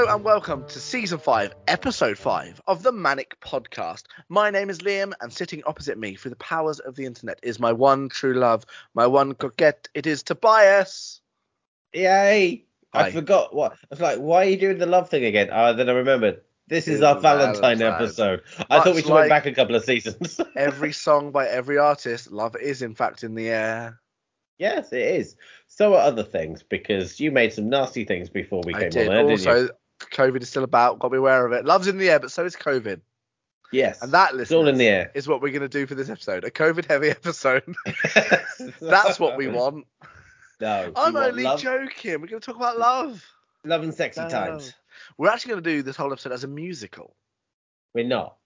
Hello and welcome to season 5, episode 5 of the ManNic Podcast. My name is Liam, and sitting opposite me through the powers of the internet is my one true love, my one coquette. It is Tobias. Yay! Hi. I forgot what. I was like, why are you doing the love thing again? Ah, then I remembered. This is our Valentine, Valentine. episode. I thought we should went back a couple of seasons. Every song by every artist, love is in fact in the air. yes, it is. So are other things because you made some nasty things before we I came did. on. there, didn't you? also, COVID is still about. Got to be aware of it. Love's in the air, but so is COVID. Yes. And that, it's all in the air. is what we're going to do for this episode. A COVID heavy episode. That's what we want. No. I'm only love, joking. We're going to talk about love. love and sexy No. times. We're actually going to do this whole episode as a musical. We're not.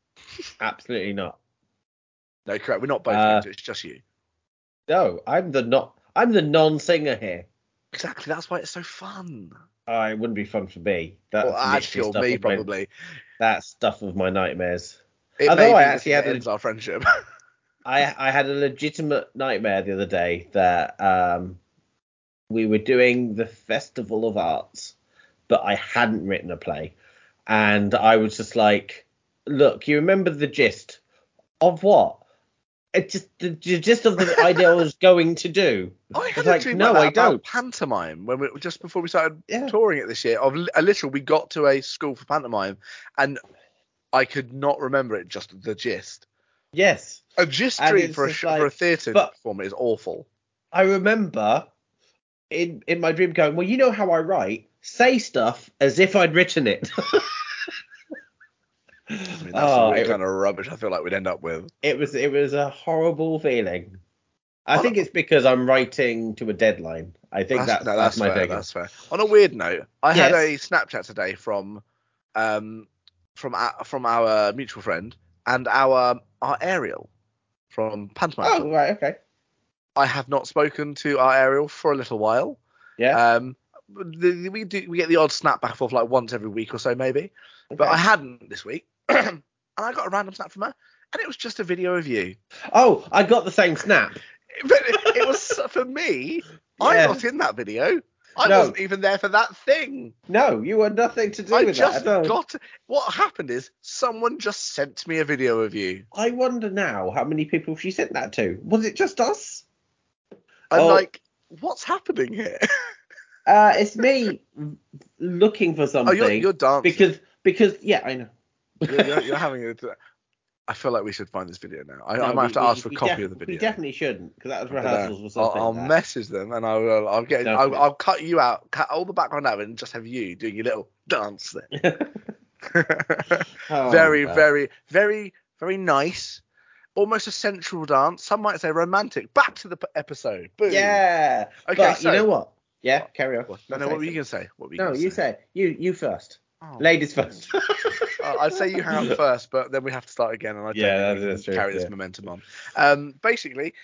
Absolutely not. No, correct. We're not both Uh, going to. It's just you. No, I'm the not. I'm the non-singer here. Exactly. That's why it's so fun. Oh, it wouldn't be fun for me. That's Well, literally or me my- probably. That's stuff of my nightmares. It Although I actually had that a- ends our friendship. I I had a legitimate nightmare the other day that um we were doing the Festival of Arts, but I hadn't written a play, and I was just like, "Look, you remember the gist of what? It just the, the gist of the idea I was going to do." I had like, "No, I don't." pantomime when we just before we started Yeah. touring it this year. Of a literal, we got to a school for pantomime, and I could not remember it. Just the gist. Yes, A gist dream for a like- for a theatre performer is awful. I remember in in my dream going, "Well, you know how I write." Say stuff as if I'd written it. Mean, that's Oh, the kind of rubbish I feel like we'd end up with. It was it was a horrible feeling. I On think a- it's because I'm writing to a deadline. I think that's no, that's, my fair, thing. That's fair. On a weird note, I had a Snapchat today from um from our, from our mutual friend and our our Ariel from pantomime. Oh right, okay. I have not spoken to our Ariel for a little while. Yeah. Um, the, we do we get the odd snap back and forth like once every week or so maybe, but I hadn't this week, and I got a random snap from her, and it was just a video of you. oh, I got the same snap. But it, it was for me. I'm not in that video. I No. wasn't even there for that thing. No, you had nothing to do I with just that. at all. got. What happened is someone just sent me a video of you. I wonder now how many people she sent that to. Was it just us? I'm Oh. like, what's happening here? Uh, it's me looking for oh, something you're, you're dancing. because because yeah, I know. You're, you're, you're having a. I feel like we should find this video now. I, I No, might have we- to we- ask for a copy def- of the video. We definitely shouldn't because that was I rehearsals or I'll, something. I'll like message them and I will. I'll get. I'll. I'll cut you out, cut all the background out, and just have you doing your little dance there. that. Oh, very, God. very, very, very nice. Almost a sensual dance. Some might say romantic. Back to the p- episode. Boom. Yeah. Okay, but so- you know what? Yeah, carry on. No, no. What were you gonna say? What were you No, you say? say you you first. Oh. Ladies first. Uh, I'd say you hang up first, but then we have to start again, and I don't Yeah, think we that true, carry this yeah. momentum on. Um, basically,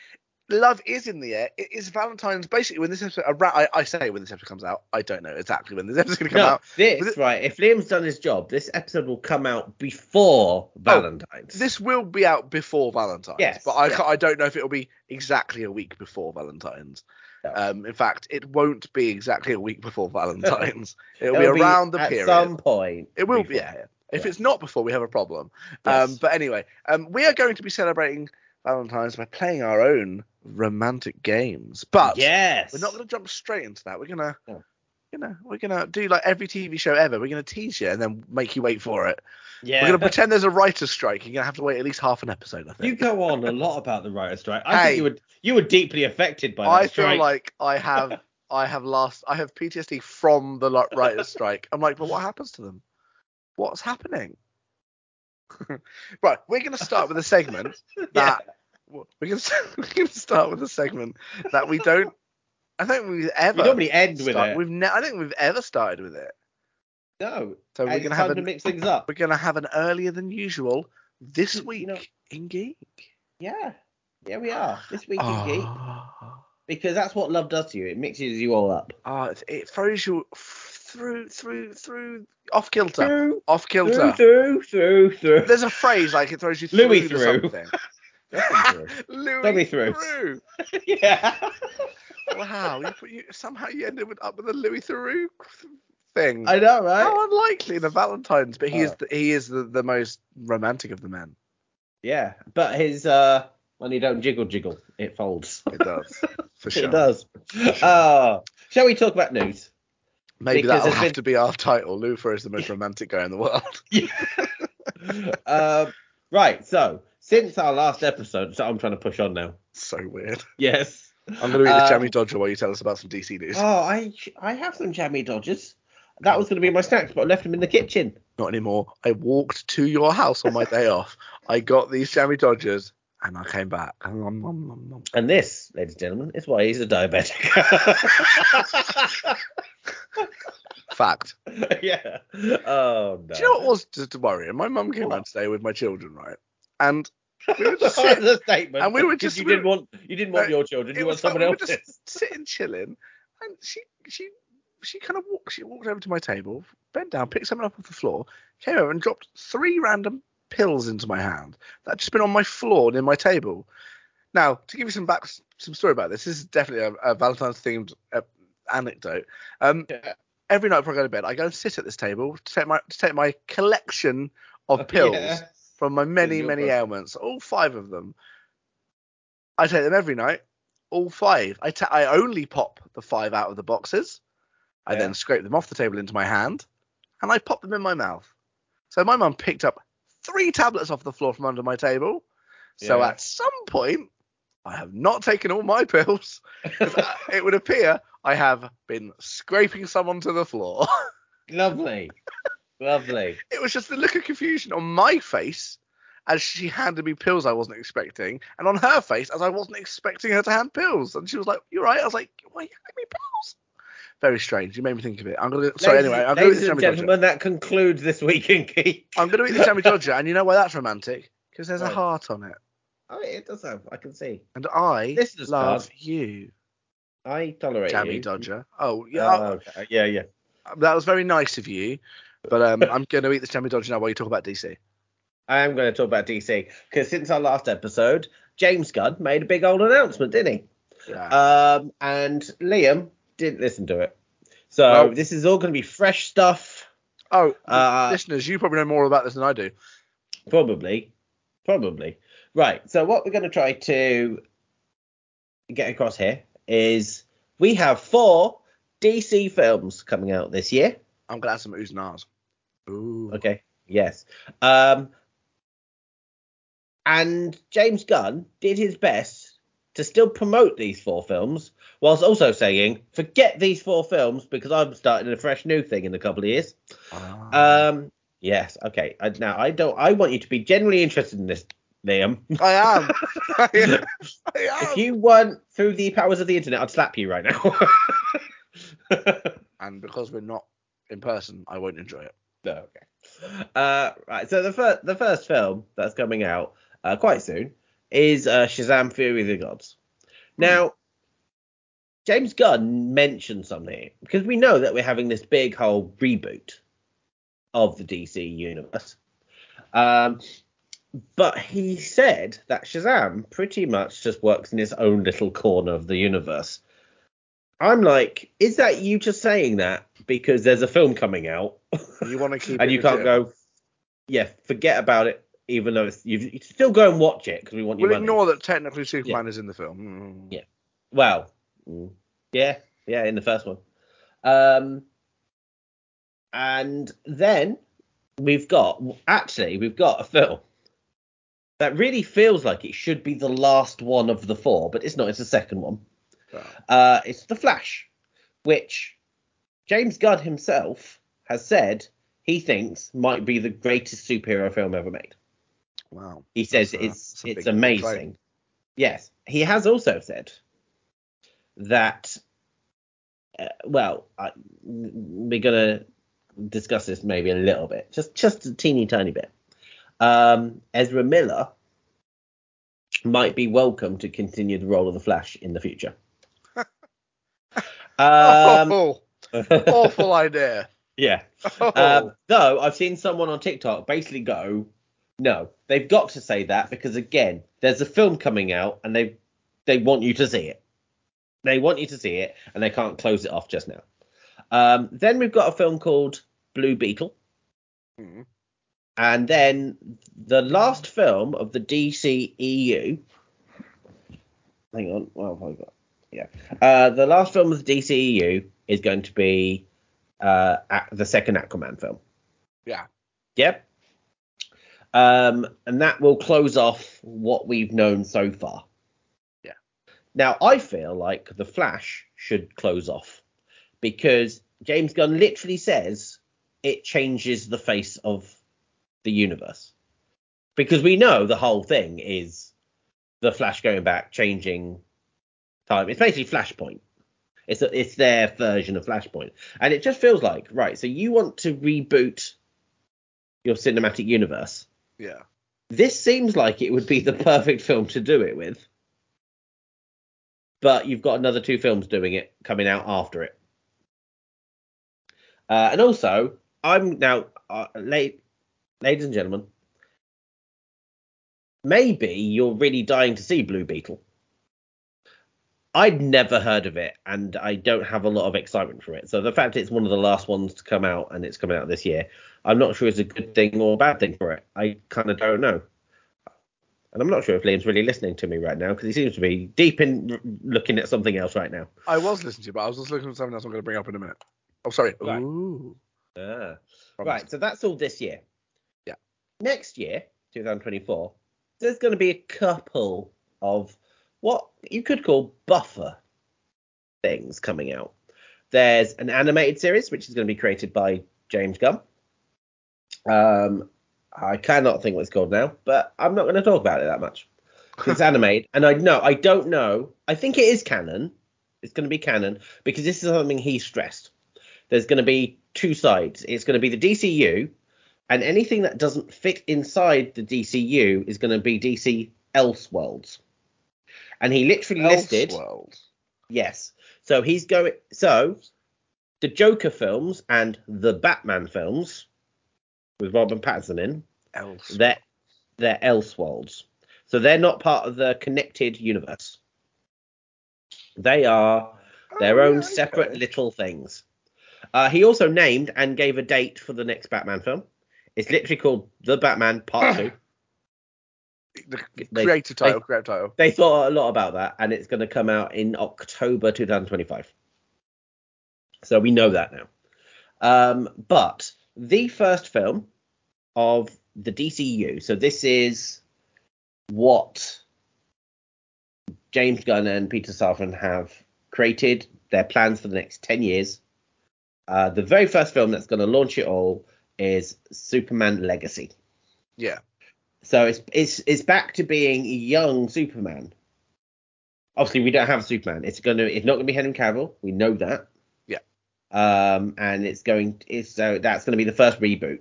love is in the air. It is Valentine's. Basically, when this episode, around, I, I say when this episode comes out, I don't know exactly when this episode's going to come no, out. this it- right. If Liam's done his job, this episode will come out before Valentine's. Oh, This will be out before Valentine's, Yes, but I, yeah. I don't know if it'll be exactly a week before Valentine's. Um, in fact, it won't be exactly a week before Valentine's. It'll, It'll be around the at period. At some point. It will be, yeah. If Yeah. it's not before, we have a problem. Yes. Um, but anyway, um, we are going to be celebrating Valentine's by playing our own romantic games. But yes. we're not going to jump straight into that. We're gonna, No. You know, we're gonna do like every TV show ever. We're gonna tease you and then make you wait for it. Yeah. We're gonna pretend there's a writer's strike. You're gonna have to wait at least half an episode. I think. You go on a lot about the writer's strike. I Hey. think you were you were deeply affected by that I feel like I have, I have lost, I have PTSD from the writer's strike. I'm like, but what happens to them? What's happening? right, we're gonna start with a segment that we're gonna we're gonna start with a segment that we don't. I don't think we've ever. we normally end with start- it. We've ne- I don't think we've ever started with it. No. So we're gonna have to mix things up. we're gonna have an earlier than usual this You week know- in geek. Yeah. Yeah, we are. This week in Geek. Ah. Because that's what love does to you. It mixes you all up. Ah, it, it throws you through through through off kilter. Through, Off kilter. through, through, through, through. There's a phrase like it throws you through Louis through. something. Louis Louis through. through. yeah. Wow, you, put, you somehow you ended with, up with a Louis Theroux thing. I know, right? How unlikely the Valentine's, but he is Oh. the, he is the, the most romantic of the men. Yeah, but his uh, when you don't jiggle jiggle, it folds. It does, for sure. It does. Uh, shall we talk about news? Maybe Because that'll have been- to be our title. Lufa is the most romantic guy in the world. um, right. So since our last episode, so I'm trying to push on now. so weird. Yes. I'm going to eat the Um, jammy dodger while you tell us about some DC news. Oh, I I have some jammy dodgers. That was going to be my snacks, but I left them in the kitchen. Not anymore. I walked to your house on my day off. I got these jammy dodgers and I came back. And this, ladies and gentlemen, is why he's a diabetic. Fact. yeah. Oh no. Do you know what was just worrying? My mum came round today with my children, right? And we were just That's sitting, a statement. and we were just- you we didn't were- want you didn't want Uh, your children. You want was like someone we were just sitting chilling, and she she she kind of walked she walked over to my table, bent down, picked something up off the floor, came over and dropped three random pills into my hand that had just been on my floor near my table. Now, to give you some back some story about this, this is definitely a, a Valentine's themed uh, anecdote. Um, Yeah. every night before I go to bed, I go and sit at this table to take my to take my collection of pills Yeah. From my many many ailments, all five of them. I take them every night, all five. I ta- I only pop the five out of the boxes. I Yeah. then scrape them off the table into my hand, and I pop them in my mouth. So my mum picked up three tablets off the floor from under my table. So Yeah. at some point, I have not taken all my pills. it would appear I have been scraping some onto the floor. Lovely. Lovely. it was just the look of confusion on my face as she handed me pills I wasn't expecting, and on her face as I wasn't expecting her to hand pills. And she was like, "You're right." I was like, "Why are you handing me pills?" Very strange. You made me think of it. I'm gonna. Sorry. Ladies- anyway, I'm gonna eat ladies the and jammy dodger. gentlemen, that concludes this week in geek. I'm gonna eat the jammy dodger, and you know why that's romantic? Because there's a heart on it, Oh, it does have. I can see. and I Listeners love card. you, I tolerate jammy you. dodger. Oh yeah, Oh, okay. yeah, yeah. that was very nice of you. But um, I'm gonna eat the jammy dodger now while you talk about DC. I am going to talk about DC because since our last episode, James Gunn made a big old announcement, didn't he? Yeah. Um, and Liam didn't listen to it. So Well- this is all going to be fresh stuff, oh, uh, listeners, you probably know more about this than I do. probably, probably. Right. So what we're going to try to get across here is we have four DC films coming out this year. I'm gonna add some oohs and ahs. Ooh. Okay. Yes. Um, and James Gunn did his best to still promote these four films, whilst also saying, "Forget these four films because I'm starting a fresh new thing in a couple of years." Ah. Um, yes. Okay. I, now I don't. I want you to be generally interested in this, Liam. I am. I am. I if you weren't through the powers of the internet, I'd slap you right now. And because we're not in person, I won't enjoy it. Okay. Uh, right. So the first the first film that's coming out uh, quite soon is uh, Shazam: Fury of the Gods. Now, James Gunn mentioned something because we know that we're having this big whole reboot of the DC universe. Um, but he said that Shazam pretty much just works in his own little corner of the universe. I'm like, is that you just saying that because there's a film coming out You want to keep and you can't go, yeah, forget about it, even though it's, you you still go and watch it because we want you We'll money. ignore that technically Superman is in the film. Mm. Yeah. Well, mm, yeah, yeah, in the first one. Um, and then we've got actually we've got a film that really feels like it should be the last one of the four, but it's not. It's the second one. Wow. Uh, it's The Flash, which James Gunn himself has said he thinks might be the greatest superhero film ever made. Wow. He says That's it's a it's big claim. amazing. Yes, he has also said that. Uh, well, I, we're gonna discuss this maybe a little bit, just just a teeny tiny bit. Um, Ezra Miller might be welcome to continue the role of the Flash in the future. Um, oh, awful idea. yeah. Oh. Um, though I've seen someone on TikTok basically go, no, they've got to say that because again, there's a film coming out and they they want you to see it. They want you to see it and they can't close it off just now. Um, then we've got a film called Blue Beetle. Mm. And then the last film of the DC EU. Hang on, what have I got? Yeah. Uh, the last film of the DC EU is going to be uh, the second Aquaman film. Yeah. Yep. Um, and that will close off what we've known so far. Yeah. Now, I feel like The Flash should close off because James Gunn literally says it changes the face of the universe. Because we know the whole thing is the Flash going back, changing time. It's basically Flashpoint. It's a, it's their version of Flashpoint, and it just feels like right. So you want to reboot your cinematic universe. Yeah. This seems like it would be the perfect film to do it with. But you've got another two films doing it coming out after it. Uh, and also, I'm now, uh, late, ladies and gentlemen, maybe you're really dying to see Blue Beetle. I'd never heard of it, and I don't have a lot of excitement for it. So the fact it's one of the last ones to come out, and it's coming out this year, I'm not sure it's a good thing or a bad thing for it. I kind of don't know. And I'm not sure if Liam's really listening to me right now because he seems to be deep in r- looking at something else right now. I was listening to you, but I was just looking at something else I'm going to bring up in a minute. Oh, sorry. Right. Ooh. Ah. Right, so that's all this year. Yeah. Next year, 2024, there's going to be a couple of what you could call buffer things coming out. There's an animated series which is going to be created by James Gunn. Um, I cannot think what it's called now, but I'm not going to talk about it that much. It's animated, and I know I don't know. I think it is canon. It's going to be canon because this is something he stressed. There's going to be two sides. It's going to be the DCU, and anything that doesn't fit inside the DCU is going to be DC Elseworlds. And he literally listed Elseworld. Yes. So he's going. So the Joker films and the Batman films with Robin Pattinson in, Elseworld. they're they're Elseworlds. So they're not part of the connected universe. They are their Oh, own yeah, separate little things. Uh, he also named and gave a date for the next Batman film. It's literally called The Batman Part Two. The They- creative title, they- creative title. They thought a lot about that, and it's going to come out in October 2025. So we know that now. Um, but the first film of the DCU, so this is what James Gunn and Peter Safran have created, their plans for the next 10 years. Uh, the very first film that's going to launch it all is Superman Legacy. Yeah. So it's it's it's back to being young Superman. Obviously, we don't have Superman. It's gonna it's not gonna be Henry Cavill. We know that. Yeah. Um, and it's going it's so that's gonna be the first reboot.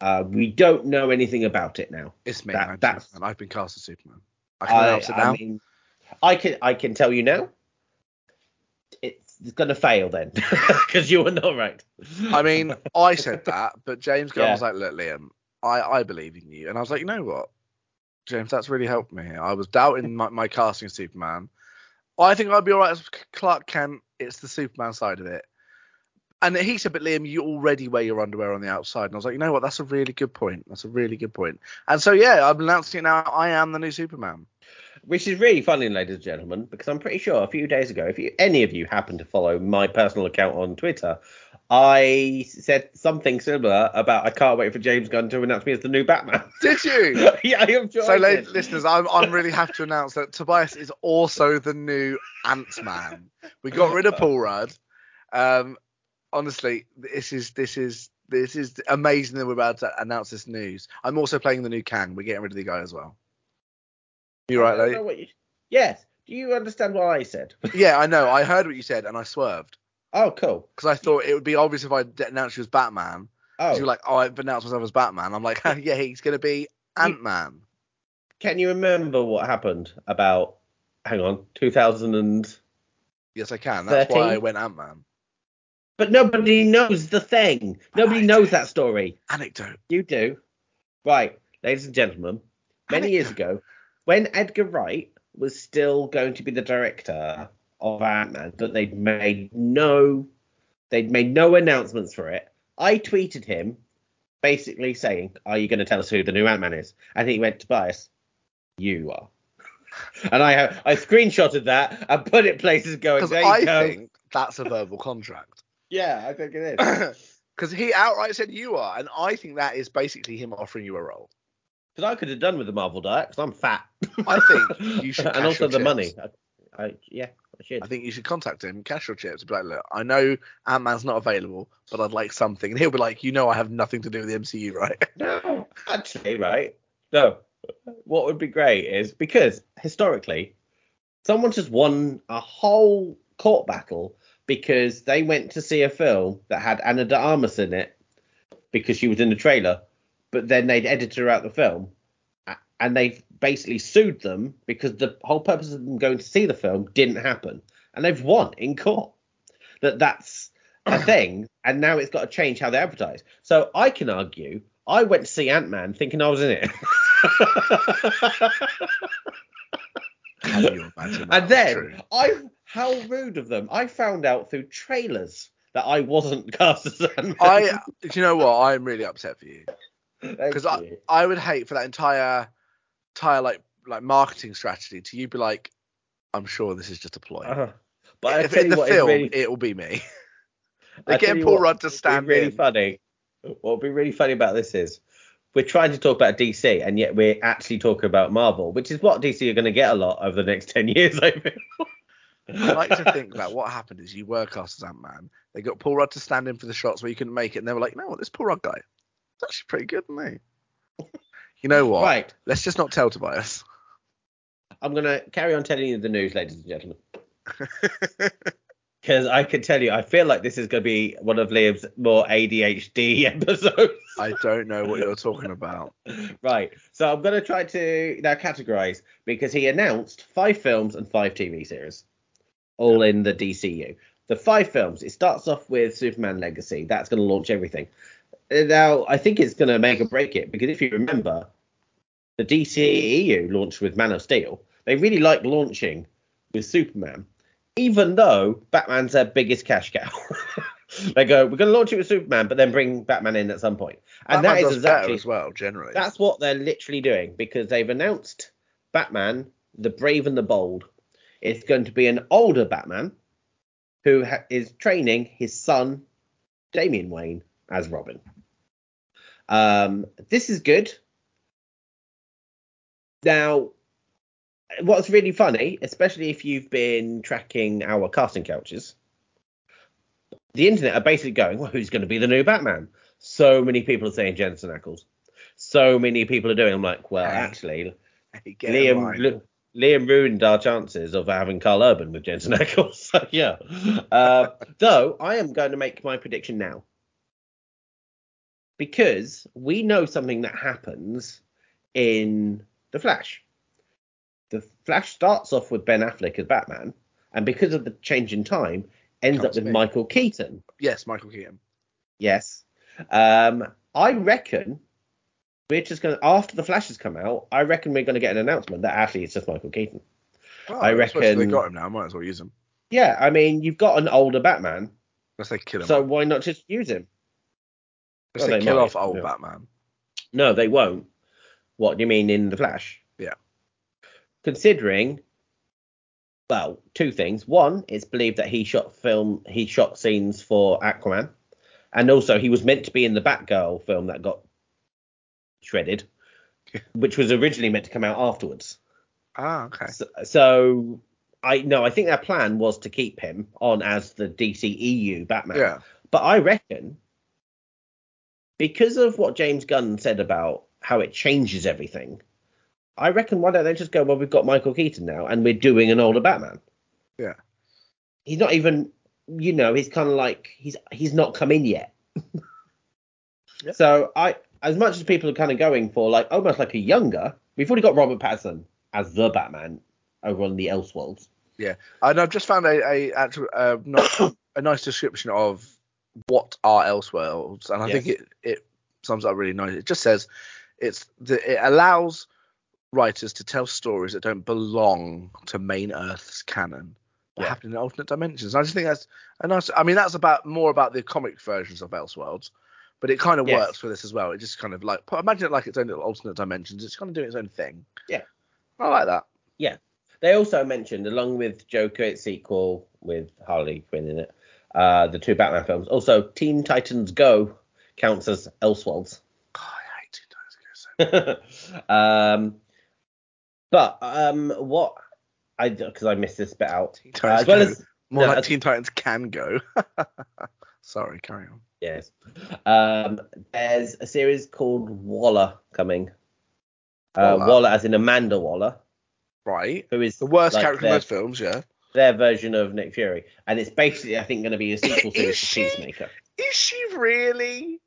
Uh, we don't know anything about it now. It's me. That- that's- Superman. I've been cast as Superman. I can I, announce it I mean, I can I can tell you now. It's gonna fail then because you were not right. I mean, I said that, but James Gunn Yeah. was like, "Look, Liam, I, I believe in you," and I was like, "You know what, James, that's really helped me. I was doubting my, my casting of Superman. I think I'd be alright as Clark Kent. It's the Superman side of it." And he said, "But Liam, you already wear your underwear on the outside." And I was like, "You know what? That's a really good point. That's a really good point." And so yeah, I'm announcing it now. I am the new Superman. Which is really funny, ladies and gentlemen, because I'm pretty sure a few days ago, if you, any of you happen to follow my personal account on Twitter, I said something similar about I can't wait for James Gunn to announce me as the new Batman. Did you? yeah, I am. So, I la- did. listeners, I'm, I'm really happy to announce that Tobias is also the new Ant Man. We got rid of Paul Rudd. Um, honestly, this is this is this is amazing that we're about to announce this news. I'm also playing the new Kang. We're getting rid of the guy as well. You right, lady? you- Yes. Do you understand what I said? Yeah, I know. I heard what you said and I swerved oh, cool. because I thought it would be obvious if I announced you as Batman. Oh, You were like, oh, I've announced myself as Batman. I'm like, yeah, he's gonna be Ant Man. can you remember what happened about? Hang on, 2000 and. Yes, I can. That's why I went Ant Man. But nobody knows the thing. Nobody I knows that story. Anecdote. You do. Right, ladies and gentlemen, many years ago, when Edgar Wright was still going to be the director of Ant-Man, but they'd made no, They'd made no announcements for it. I tweeted him basically saying, Are you going to tell us who the new Ant Man is? And he went, Tobias, you are. and I have I screenshotted that and put it places going, Because there you I go. think that's a verbal contract. Yeah, I think it is. Because he outright said you are, and I think that is basically him offering you a role. Because I could have done with the Marvel diet because I'm fat. I think you should and also your the chips. money. I, I yeah, I should. I think you should contact him, cash your chips, be like, look, I know Ant Man's not available, but I'd like something. And he'll be like, you know, I have nothing to do with the MCU, right? No, actually, right? No. What would be great is because historically, someone just won a whole court battle because they went to see a film that had Ana de Armas in it because she was in the trailer, but then they'd edited her out the film, and they've basically sued them because the whole purpose of them going to see the film didn't happen, and they've won in court. That that's a thing, and now it's got to change how they advertise. So I can argue I went to see Ant Man thinking I was in it. Can you imagine? and then? I, how rude of them! I found out through trailers that I wasn't cast as Ant Man. I, do you know what? I'm really upset for you because I. I would hate for that entire, entire like like marketing strategy to you be like, I'm sure this is just a ploy. Uh-huh. But if in the what film, really, it will be me. I They're getting Paul what Rudd to stand really in. funny. What would be really funny about this is we're trying to talk about DC and yet we're actually talking about Marvel, which is what DC are going to get a lot over the next ten years. I feel. I like to think that what happened is you were cast as Ant Man. They got Paul Rudd to stand in for the shots where you couldn't make it, and they were like, "No, what? This Paul Rudd guy, it's actually pretty good, isn't he?" You know what? Right. Let's just not tell Tobias. I'm going to carry on telling you the news, ladies and gentlemen. Because I can tell you, I feel like this is going to be one of Liam's more ADHD episodes. I don't know what you're talking about. right. So I'm going to try to now categorize because he announced five films and five TV series, all in the DCU. The five films, it starts off with Superman Legacy. That's going to launch everything. Uh, Now, I think it's going to make or break it because if you remember, the DCEU launched with Man of Steel. They really like launching with Superman, even though Batman's their biggest cash cow. they go, we're going to launch it with Superman, but then bring Batman in at some point. And Batman that is exactly as well, generally. that's what they're literally doing because they've announced Batman, the Brave and the Bold. It's going to be an older Batman who ha- is training his son, Damian Wayne, as Robin. Um, this is good. Now, what's really funny, especially if you've been tracking our casting couches, the internet are basically going, well, who's going to be the new Batman? So many people are saying Jensen Ackles. So many people are doing. I'm like, well, Hey. actually, Hey, Liam. Liam ruined our chances of having Karl Urban with Jensen Ackles. So, yeah. Uh, though I am going to make my prediction now because we know something that happens in the Flash. The Flash starts off with Ben Affleck as Batman, and because of the change in time, ends Comes up with me. Michael Keaton. Yes, Michael Keaton. Yes. Um, I reckon we're just going to, after the Flash has come out, I reckon we're going to get an announcement that actually it's just Michael Keaton. Oh, I reckon. They got him now. Might as well use him. Yeah, I mean, you've got an older Batman, Unless they kill him. so why not just use him? Unless well, they they kill might, off old yeah. Batman. No, they won't. What do you mean in the Flash? Yeah. Considering, well, two things. One, it's believed that he shot film, he shot scenes for Aquaman, and also he was meant to be in the Batgirl film that got shredded, which was originally meant to come out afterwards. Ah, okay. So, so I no, I think their plan was to keep him on as the DCEU Batman. Yeah. But I reckon because of what James Gunn said about how it changes everything, I reckon why don't they just go, well, we've got Michael Keaton now and we're doing an older Batman. Yeah. He's not even, you know, he's kind of like he's he's not come in yet. Yeah. So I, as much as people are kind of going for like almost like a younger, we've already got Robert Pattinson as the Batman over on the Elseworlds. Yeah, and I've just found a a actual uh, not, a nice description of what are Elseworlds, and I think it it sums up really nice. It just says it's the, it allows writers to tell stories that don't belong to main Earth's canon. what Yeah. happened in alternate dimensions. I just think that's a nice. I mean, that's about more about the comic versions of Elseworlds, but it kind of Yes. works for this as well. It just kind of like imagine it like its own little alternate dimensions. It's kind of doing its own thing. Yeah. I like that. Yeah, they also mentioned, along with Joker, its sequel with Harley Quinn in it, uh, the two Batman films. Also, Teen Titans Go counts as Elseworlds. God, I hate Teen Titans Go so um, but um, what I because I missed this bit out. Teen Uh, Titans as well Go. as More no, like as- Teen Titans can go. Sorry, carry on. yes, um, there's a series called Waller coming. Uh, Waller? Waller, as in Amanda Waller, Right. who is The worst like, character in those films, yeah. their version of Nick Fury, and it's basically I think going to be a sequel to she? Peacemaker. Is she really?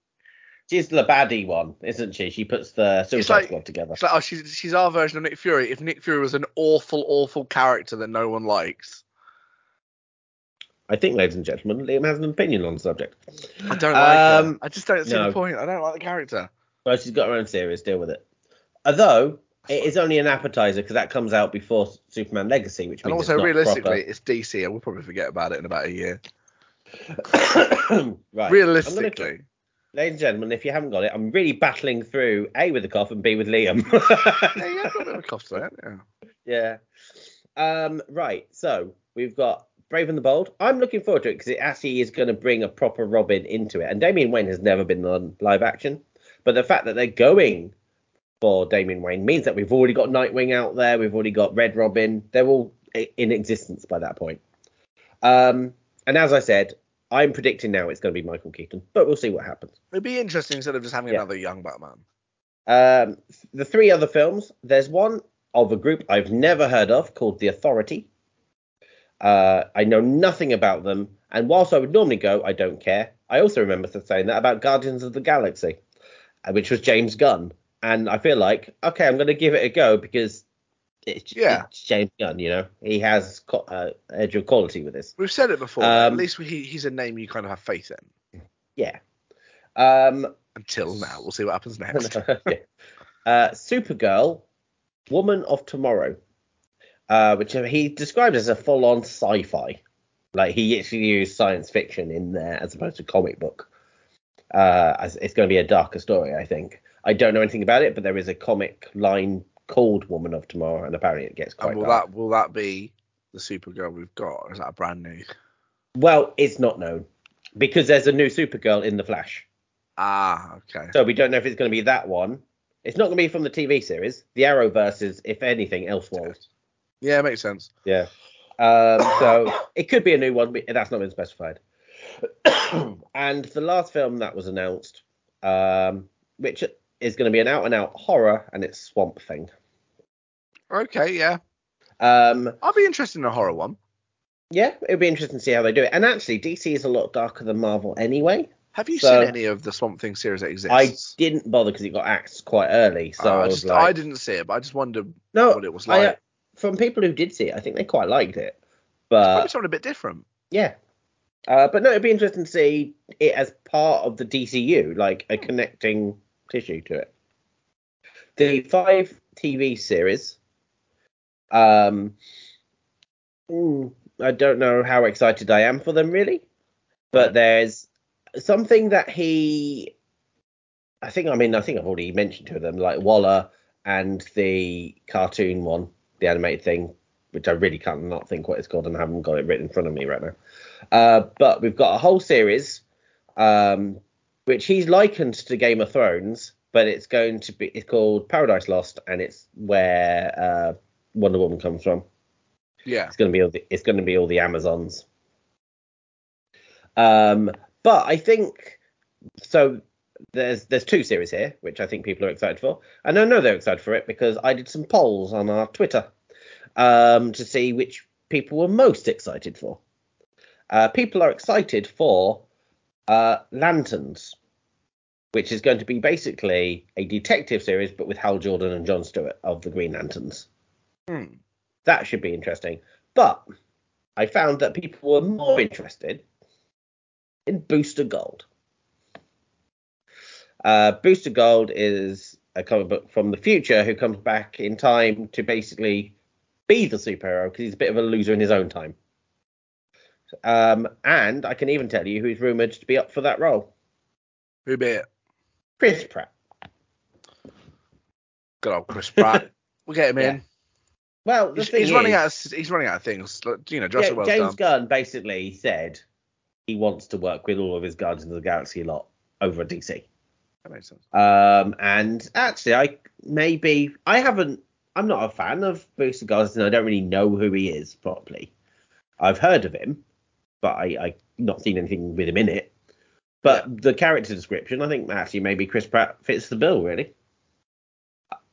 She's the baddie one, isn't she? She puts the Suicide like- Squad together. It's like, oh, she's she's our version of Nick Fury. If Nick Fury was an awful, awful character that no one likes, I think, ladies and gentlemen, Liam has an opinion on the subject. I don't like her. Um, I just don't see no. the point. I don't like the character. Well, she's got her own series. Deal with it. Although it is only an appetizer because that comes out before Superman Legacy, which And means also, it's realistically, it's DC, and we'll probably forget about it in about a year. right. Realistically, ladies and gentlemen, if you haven't got it, I'm really battling through A with the cough and B with Liam. yeah, yeah, I've got a bit of a cough to. Yeah. yeah. Um. Right. So we've got Brave and the Bold. I'm looking forward to it because it actually is going to bring a proper Robin into it. And Damian Wayne has never been on live action, but the fact that they're going for Damian Wayne means that we've already got Nightwing out there. We've already got Red Robin. They're all in existence by that point. Um. And as I said, I'm predicting now it's going to be Michael Keaton, but we'll see what happens. It'd be interesting instead of just having Yeah. another young Batman. Um, the three other films, there's one of a group I've never heard of called The Authority. Uh, I know nothing about them, and whilst I would normally go, I don't care. I also remember saying that about Guardians of the Galaxy, uh, which was James Gunn, and I feel like okay, I'm going to give it a go because it's, Yeah. it's James Gunn. You know, he has co- uh, edge of quality with this. We've said it before. at Um, least he, he's a name you kind of have faith in. Yeah. Um, Until now, we'll see what happens next. yeah. uh, Supergirl, Woman of Tomorrow, uh, which he described as a full-on sci-fi. Like he actually used science fiction in there as opposed to comic book. Uh, as it's going to be a darker story, I think. I don't know anything about it, but there is a comic line called Woman of Tomorrow, and apparently it gets quite and will dark. that will that be the Supergirl we've got, or is that a brand new? Well, it's not known because there's a new Supergirl in the Flash. Ah, okay. So we don't know if it's going to be that one. It's not going to be from the TV series. The Arrowverse is, if anything, Elseworlds. Yeah, makes sense. Yeah. Um, so it could be a new one, but that's not been specified. and the last film that was announced, um, which is going to be an out and out horror, and it's Swamp Thing. Okay, yeah. Um, I'll be interested in a horror one. yeah, it'll be interesting to see how they do it. And actually, DC is a lot darker than Marvel anyway. Have you So- seen any of the Swamp Thing series that exists? I didn't bother because it got axed quite early, so Uh, I I, just, like, I didn't see it, but I just wondered no, what it was I, like. uh, from people who did see it, I think they quite liked it. But something a bit different. Yeah. Uh, but no, it'd be interesting to see it as part of the DCU, like a connecting tissue to it. The five TV series. Um, mm, I don't know how excited I am for them really, but there's something that he. I think I mean I think I've already mentioned to them like Waller and the cartoon one, the animated thing, which I really can't not think what it's called, and I haven't got it written in front of me right now. Uh, but we've got a whole series, um, which he's likened to Game of Thrones, but it's going to be it's called Paradise Lost, and it's where uh, Wonder Woman comes from. Yeah. It's going to be all the, it's going to be all the Amazons. Um, but I think so. There's there's two series here, which I think people are excited for, and I know they're excited for it because I did some polls on our Twitter um, to see which people were most excited for. Uh, people are excited for uh, Lanterns, which is going to be basically a detective series, but with Hal Jordan and John Stewart of the Green Lanterns. Hmm. That should be interesting. But I found that people were more interested in Booster Gold. Uh, Booster Gold is a comic book from the future who comes back in time to basically be the superhero because he's a bit of a loser in his own time. Um, and I can even tell you who's rumored to be up for that role. Who be it? Chris Pratt. Good old Chris Pratt. we'll get him Yeah. in. Well, He's, he's running out. Of, he's running out of things. You know, World's James done. Gunn basically said he wants to work with all of his Guardians of the Galaxy a lot over at DC. That makes sense. Um, and actually, I maybe I haven't. I'm not a fan of Bruce Guardian. I don't really know who he is properly. I've heard of him, but I I not seen anything with him in it. But the character description, I think actually maybe Chris Pratt fits the bill really.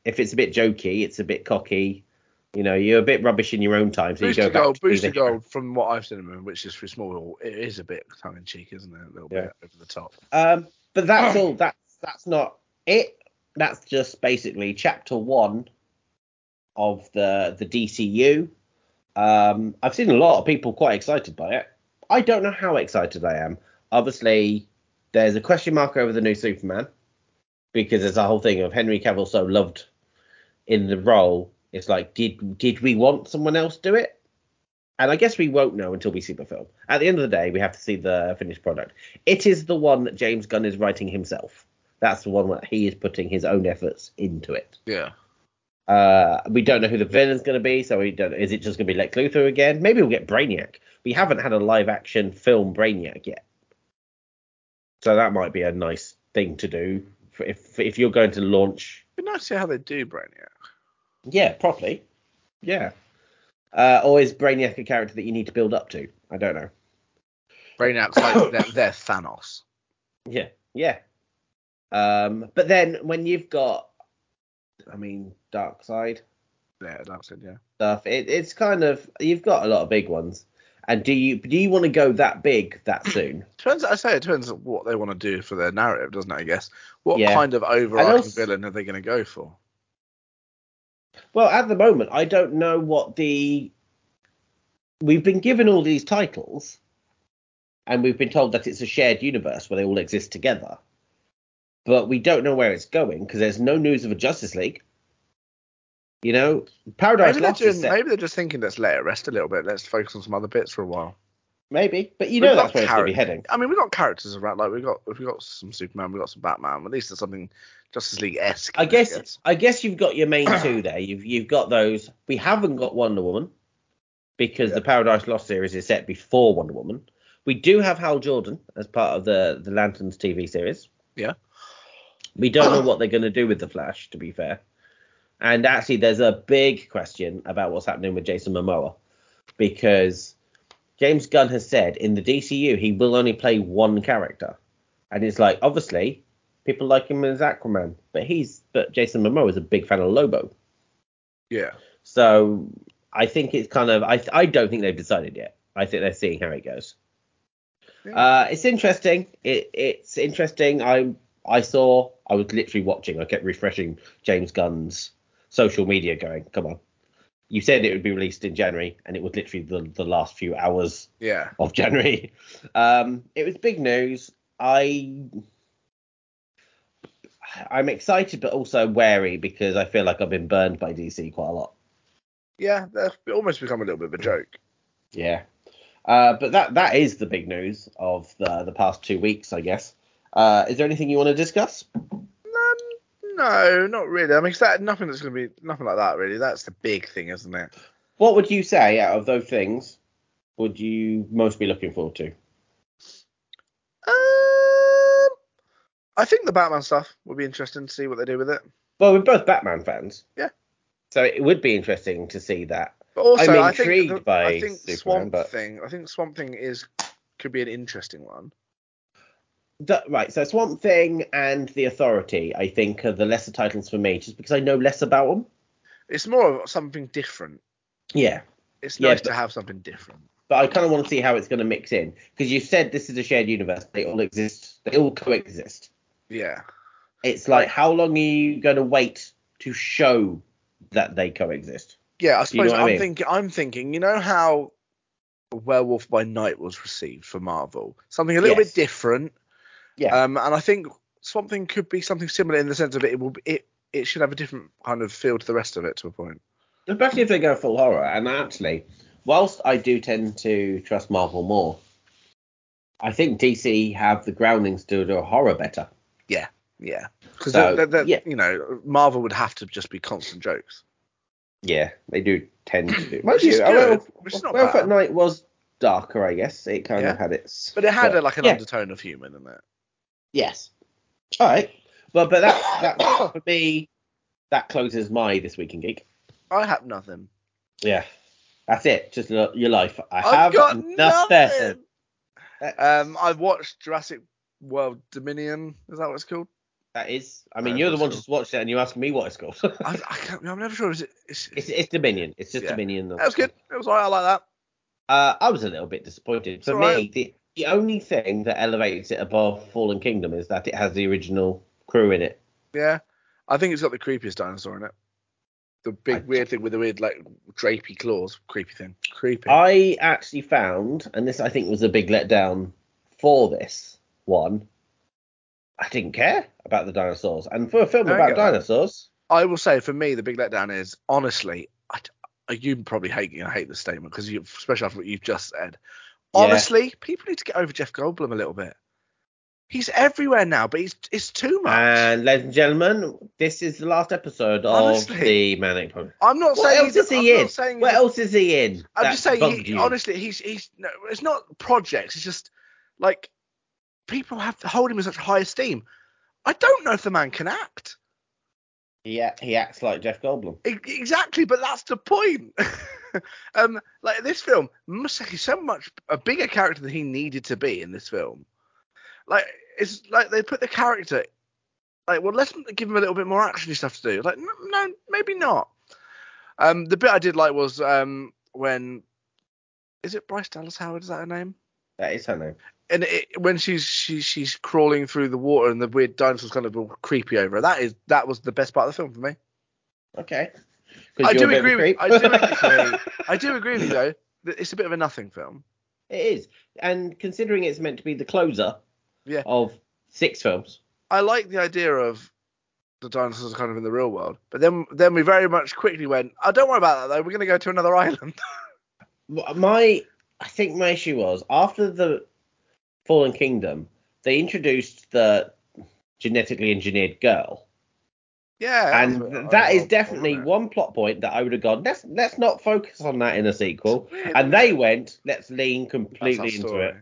If it's a bit jokey, it's a bit cocky. You know, you're a bit rubbish in your own time, so Booster you go Gold, Booster. Gold, from what I've seen of him, which is for small, it is a bit tongue in cheek, isn't it? A little Yeah. bit over the top. Um, but that's all. That's that's not it. That's just basically chapter one of the the DCU. Um, I've seen a lot of people quite excited by it. I don't know how excited I am. Obviously, there's a question mark over the new Superman because there's a whole thing of Henry Cavill so loved in the role. It's like, did did we want someone else do it? And I guess we won't know until we see the film. At the end of the day, we have to see the finished product. It is the one that James Gunn is writing himself. That's the one that he is putting his own efforts into it. Yeah. Uh, we don't know who the villain's going to be, so we don't. Is it just going to be Lex Luthor again? Maybe we'll get Brainiac. We haven't had a live action film Brainiac yet, so that might be a nice thing to do if if you're going to launch. It'd be nice to see how they do Brainiac. Yeah, properly. Yeah. Uh, or is Brainiac a character that you need to build up to? I don't know. Brainiac's like they're, they're Thanos. Yeah, yeah. Um, but then when you've got, I mean, Darkseid Yeah, Darkseid. Yeah. stuff, it, it's kind of you've got a lot of big ones. And do you do you want to go that big that soon? Turns, I say it turns on what they want to do for their narrative, doesn't it? I guess. What Yeah. kind of overarching also- villain are they going to go for? Well, at the moment, I don't know what the. We've been given all these titles, and we've been told that it's a shared universe where they all exist together. But we don't know where it's going because there's no news of a Justice League. You know, Paradise Maybe they're, Lost is set, maybe they're just thinking let's let it rest a little bit. Let's focus on some other bits for a while. maybe, but you We've know that's where it's going to be heading. I mean, we've got characters around. Like we've got we've got some Superman, we've got some Batman. At least there's something Justice League esque. I guess I guess you've got your main two there. You've you've got those. We haven't got Wonder Woman because Yeah. the Paradise Lost series is set before Wonder Woman. We do have Hal Jordan as part of the the Lanterns TV series. Yeah. We don't know what they're going to do with the Flash, to be fair. And actually, there's a big question about what's happening with Jason Momoa because James Gunn has said in the DCU he will only play one character, and it's like obviously people like him as Aquaman, but he's but Jason Momoa is a big fan of Lobo, Yeah. so I think it's kind of I I don't think they've decided yet. I think they're seeing how it goes. Yeah. Uh, it's interesting. It it's interesting. I I saw I was literally watching. I kept refreshing James Gunn's social media, going, "Come on." You said it would be released in January, and it was literally the, the last few hours Yeah. of January. Um, it was big news. I I'm excited, but also wary because I feel like I've been burned by DC quite a lot. Yeah. They've almost become a little bit of a joke. Yeah. Uh, but that that is the big news of the the past two weeks, I guess. Uh, is there anything you want to discuss? Um, no, not really. I mean, that nothing that's going to be nothing like that really. That's the big thing, isn't it? What would you say out of those things would you most be looking forward to? Um, I think the Batman stuff would be interesting to see what they do with it. Well, we're both Batman fans. Yeah. So it would be interesting to see that. But also, I'm I think intrigued the- by I think Superman, Swamp but- Thing. I think Swamp Thing is could be an interesting one. Th- right, so Swamp Thing and The Authority, I think, are the lesser titles for me, just because I know less about them. It's more of something different. Yeah, It's Yeah, nice but- to have something different. but I kind of want to see how it's going to mix in, because you said this is a shared universe; they all exist, they all coexist. Yeah. It's like, how long are you going to wait to show that they coexist? Yeah, I Do you know suppose what I I'm mean? thinking. I'm thinking. You know how Werewolf by Night was received for Marvel? Something a little Yes. bit different. Yeah, Um, and I think Swamp Thing could be something similar in the sense of it. It will. Be, it it should have a different kind of feel to the rest of it to a point. especially if they go full horror. And actually, whilst I do tend to trust Marvel more, I think DC have the groundings to do horror better. Yeah, yeah. Because So, yeah. you know, Marvel would have to just be constant jokes. Yeah, they do tend to. Which is good, Werewolf, which is not Werewolf bad. at Night was darker, I guess. It kind Yeah. of had its. But it had but- a, like an yeah. undertone of humour in it. Yes. All right. Well, but that that for me, that closes my this week in geek. I have nothing. Yeah. That's it. Just lo- your life. I I've have got nothing. nothing. Um, I've watched Jurassic World Dominion. Is that what it's called? that is. I mean, Uh, you're the one just watched it, and you ask me what it's called. I, I can't. I'm never sure. Is it? It's, it's, it's Dominion. It's just Yeah. Dominion. that was good. It was alright. I like that. Uh, I was a little bit disappointed. For It's me, the, the only thing that elevates it above Fallen Kingdom is that it has the original crew in it. Yeah, I think it's got the creepiest dinosaur in it. The big I- weird thing with the weird like drapey claws. Creepy thing. Creepy. I actually found, and this I think was a big letdown for this one. I didn't care about the dinosaurs, and for a film I about dinosaurs, I will say for me the big letdown is honestly, I, you probably hate you know, hate this statement because you, especially after what you've just said. Yeah. Honestly, people need to get over Jeff Goldblum a little bit. He's everywhere now, but he's it's too uh, much. and ladies and gentlemen, this is the last episode of the Manic Pony. I'm not What saying else he's- is he I'm in? Not saying What else is he in? I'm just saying, he, honestly, he's he's no, it's not projects. It's just like people have to hold him in such high esteem. I don't know if the man can act. Yeah, he acts like Jeff Goldblum. Exactly, but that's the point. um, like this film, Museki so much a bigger character than he needed to be in this film. Like it's like they put the character, like well, let's give him a little bit more actiony stuff to do. Like no, no, maybe not. Um, the bit I did like was um when is it Bryce Dallas Howard? Is that her name? That is her name. And it, when she's she, she's crawling through the water and the weird dinosaurs kind of all creepy over her. That is that was the best part of the film for me. Okay. I do a bit of a agree. With. I do agree. I do agree with you though. that It's a bit of a nothing film. It is, and considering it's meant to be the closer Yeah. of six films, I like the idea of the dinosaurs are kind of in the real world, but then then we very much quickly went. Oh, don't worry about that though. We're gonna go to another island. my I think my issue was after the Fallen Kingdom, they introduced the genetically engineered girl, yeah, and that is definitely wasn't one plot point that I would have gone. Let's let's not focus on that in a sequel. Weird, And they it? went, let's lean completely into it.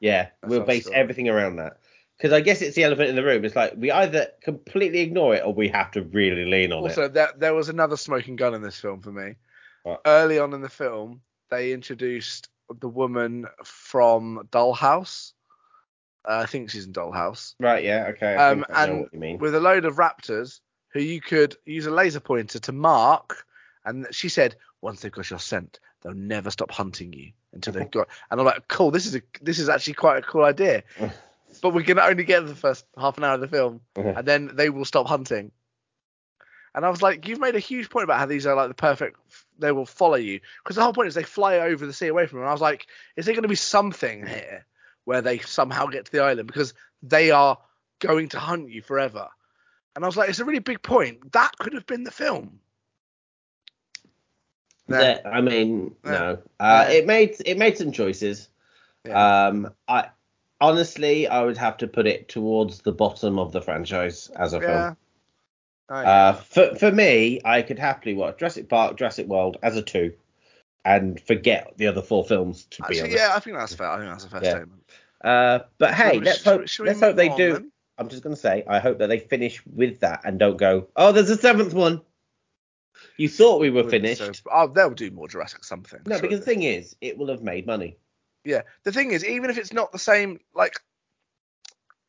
Yeah, That's we'll base story. everything around that. Because I guess it's the elephant in the room. It's like we either completely ignore it or we have to really lean on it. Also, there, there was another smoking gun in this film for me. What? Early on in the film, they introduced the woman from Dollhouse. Uh, I think she's in Dollhouse. Right, yeah, okay. I, Um, I and you mean. With a load of raptors who you could use a laser pointer to mark. And she said, once they've got your scent, they'll never stop hunting you until they've got. And I'm like, cool. This is a this is actually quite a cool idea. but we can only get the first half an hour of the film, and then they will stop hunting. And I was like, you've made a huge point about how these are like the perfect. They will follow you because the whole point is they fly over the sea away from them. And I was like, is there going to be something here where they somehow get to the island because they are going to hunt you forever? And I was like, it's a really big point. That could have been the film. No. Yeah, I mean, Yeah. no. Uh, Yeah. It made it made some choices. Yeah. Um, I honestly, I would have to put it towards the bottom of the franchise as a film. yeah. Oh, Uh, for for me, I could happily watch Jurassic Park, Jurassic World as a two, and forget the other four films. To be honest. yeah, I think that's fair. I think that's a fair Yeah. statement. Uh, but hey, Should let's we- hope should let's hope they on do. then? I'm just gonna say, I hope that they finish with that and don't go. Oh, there's a seventh one. You thought we were finished. So, oh, they'll do more Jurassic something. no, surely. because the thing is, it will have made money. Yeah, the thing is, even if it's not the same, like,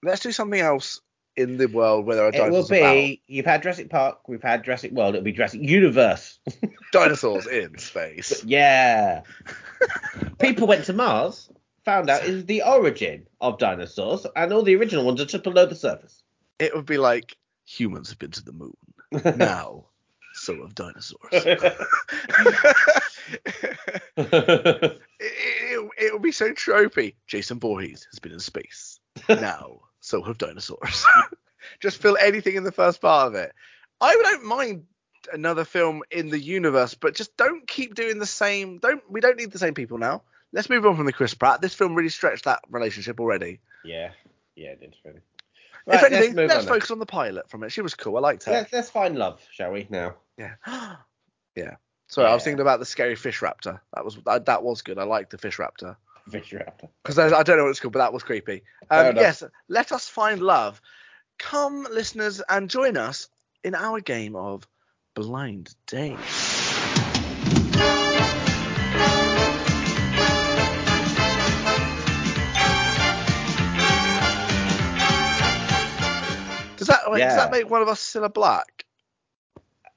let's do something else in the world where there are dinosaurs. It will be. You've had Jurassic Park. We've had Jurassic World. It'll be Jurassic Universe. Dinosaurs in space. yeah. People went to Mars, found out it's the origin of dinosaurs, and all the original ones are just below the surface. It would be like humans have been to the moon. Now, so have dinosaurs. it, it, it would be so tropey. Jason Voorhees has been in space. Now, so have dinosaurs. Just fill anything in the first part of it. I don't mind another film in the universe, but just don't keep doing the same. Don't we don't need the same people now. Let's move on from the Chris Pratt. This film really stretched that relationship already. Yeah, yeah, it did really. if anything, move let's on then. focus on the pilot from it. She was cool. I liked her. Let's, let's find love, shall we? Now. Yeah. yeah. Sorry, I was thinking about the scary fish raptor. That was that, that was good. I liked the fish raptor Fish Raptor. because I, I don't know what it's called, but that was creepy. Um, yes, let us find love. Come, listeners, and join us in our game of blind date. Does that wait, does that make one of us Cilla Black?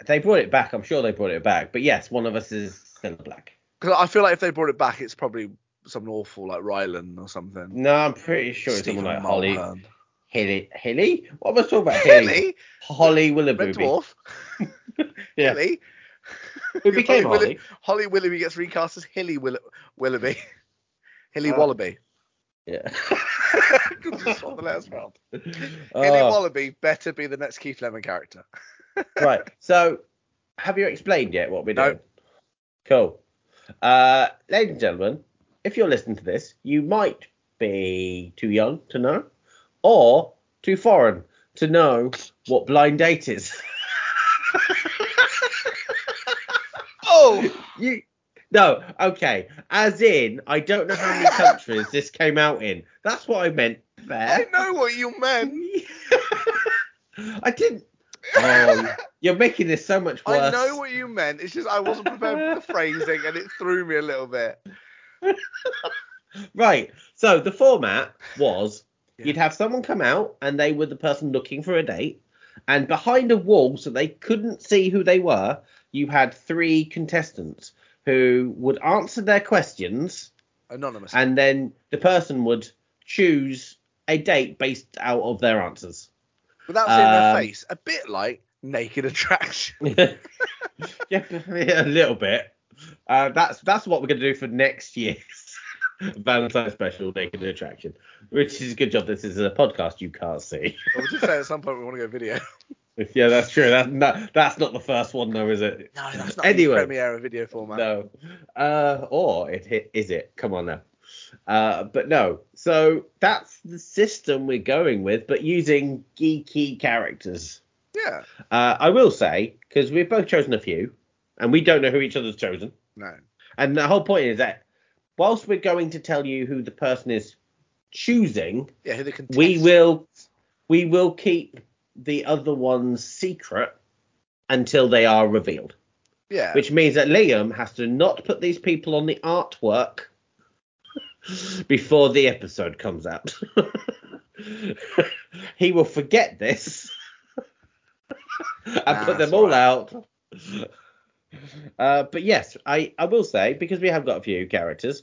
They brought it back. I'm sure they brought it back. But yes, one of us is Cilla Black. Because I feel like if they brought it back, it's probably something awful like Rylan or something. No, I'm pretty sure it's Stephen someone like Holly. Mulhern. Hilly. Hilly? What was I talking about? Hilly. Hilly, Holly Willoughby. Red Dwarf. Yeah. Hilly. Who became Holly, Holly? Willoughby, Holly Willoughby gets recast as Hilly Will- Willoughby. Hilly Oh. Wallaby. Yeah. Swap the letters round. Hilly Oh, Wallaby better be the next Keith Lemon character. right. So, have you explained yet what we're doing? No. doing? Cool. Uh, ladies and gentlemen, if you're listening to this, you might be too young to know, or too foreign to know what blind date is. Oh! oh! You no, okay. As in, I don't know how many countries this came out in. That's what I meant there. I know what you meant. I didn't. Oh, you're making this so much worse. I know what you meant. It's just I wasn't prepared for the phrasing and it threw me a little bit. Right. So the format was Yeah. you'd have someone come out and they were the person looking for a date, and behind a wall so they couldn't see who they were, you had three contestants who would answer their questions, anonymously, and then the person would choose a date based out of their answers. Without seeing their um, face. A bit like Naked Attraction. yeah, yeah, a little bit. Uh, that's that's what we're going to do for next year's Valentine's special Naked Attraction, which is a good job. This is a podcast you can't see. I was just saying at some point we want to go video. yeah, that's true. That, no, that's not the first one though, is it? No, that's not Anyway. the premiere of video format. No. Uh, or it, it is it? Come on now. Uh, but no. So that's the system we're going with, but using geeky characters. Yeah. Uh, I will say because we've both chosen a few, and we don't know who each other's chosen. No. And the whole point is that whilst we're going to tell you who the person is choosing, Yeah, who the we will we will keep the other ones secret until they are revealed. Yeah. Which means that Liam has to not put these people on the artwork before the episode comes out. he will forget this and Nah, put them all alright. out. Uh, but yes, I, I will say, because we have got a few characters,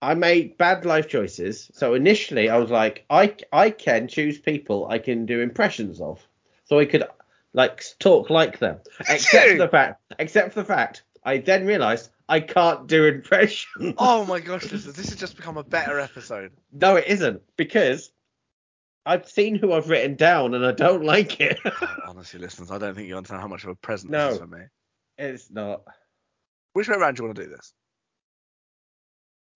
I made bad life choices. So initially, I was like, I, I can choose people I can do impressions of. So I could like talk like them. Except for the fact, except for the fact, I then realised I can't do impressions. Oh my gosh, this, is, this has just become a better episode. No, it isn't because I've seen who I've written down and I don't like it. Honestly, listeners, I don't think you understand how much of a present No. this is for me. it's not. Which way around do you want to do this?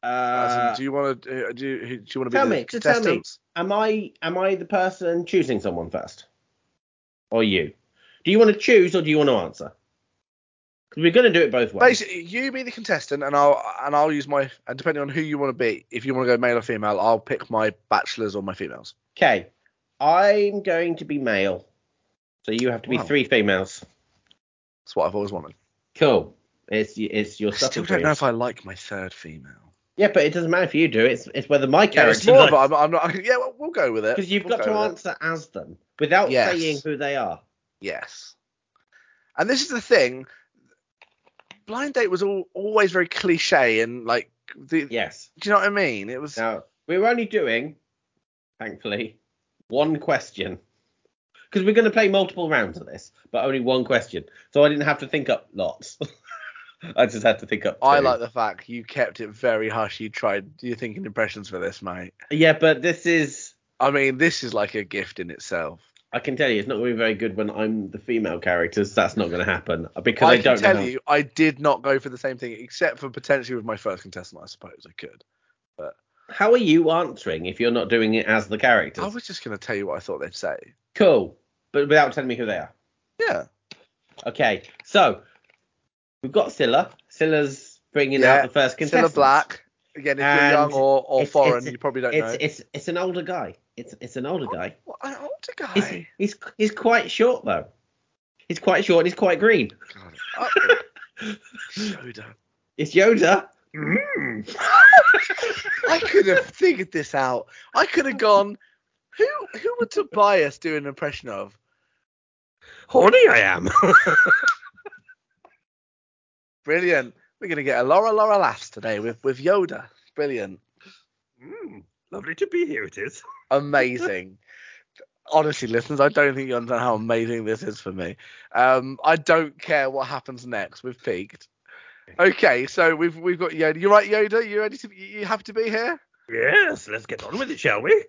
As in, Uh, do you want to do you, do you want to be tell me, just tell me. am I am I the person choosing someone first, or you? Do you want to choose or do you want to answer? Because we're going to do it both ways. Basically, you be the contestant, and I'll and I'll use my and depending on who you want to be, if you want to go male or female, I'll pick my bachelors or my females. Okay, I'm going to be male, so you have to be Wow. three females. That's what I've always wanted. Cool. It's it's your I still don't know if I like my third female. Yeah, but it doesn't matter if you do. It's it's whether my Yeah, character. it's more, but I'm, I'm not. Yeah, well, we'll go with it. because you've We'll got go to with it. answer as them without Yes. saying who they are. Yes. And this is the thing. Blind date was all, always very cliche and like the, Yes. do you know what I mean? It was Now we're only doing, thankfully, one question because we're going to play multiple rounds of this, but only one question. So I didn't have to think up lots. I just had to think up. I like the fact you kept it very hush. You tried you're thinking impressions for this, mate. Yeah, but this is I mean, this is like a gift in itself. I can tell you, it's not going to be very good when I'm the female characters. That's not going to happen because I I, can don't tell know. you, I did not go for the same thing, except for potentially with my first contestant. I suppose I could. But how are you answering if you're not doing it as the characters? I was just going to tell you what I thought they'd say. Cool, but without telling me who they are. Yeah. Okay, so we've got Cilla. Cilla's bringing Yeah, out the first contestant. Black. Again, if And you're young or, or it's- foreign, it's- you probably don't It's know. it's it's an older guy. It's it's an older guy. What, an older He's, guy. he's he's quite short though. He's quite short. and He's quite green. God. Oh, Yoda. It's Yoda. I could have figured this out. I could have gone. Who who would Tobias do an impression of? Horny I am. Brilliant. We're gonna get a Laura Laura laughs today with with Yoda. Brilliant. Mm, lovely to be here. It is. Amazing. Honestly, listeners, I don't think you understand how amazing this is for me. Um, I don't care what happens next. We've peaked. Okay, so we've we've got Yoda. You right, Yoda? You ready to? You you happy to be here? Yes, let's get on with it, shall we?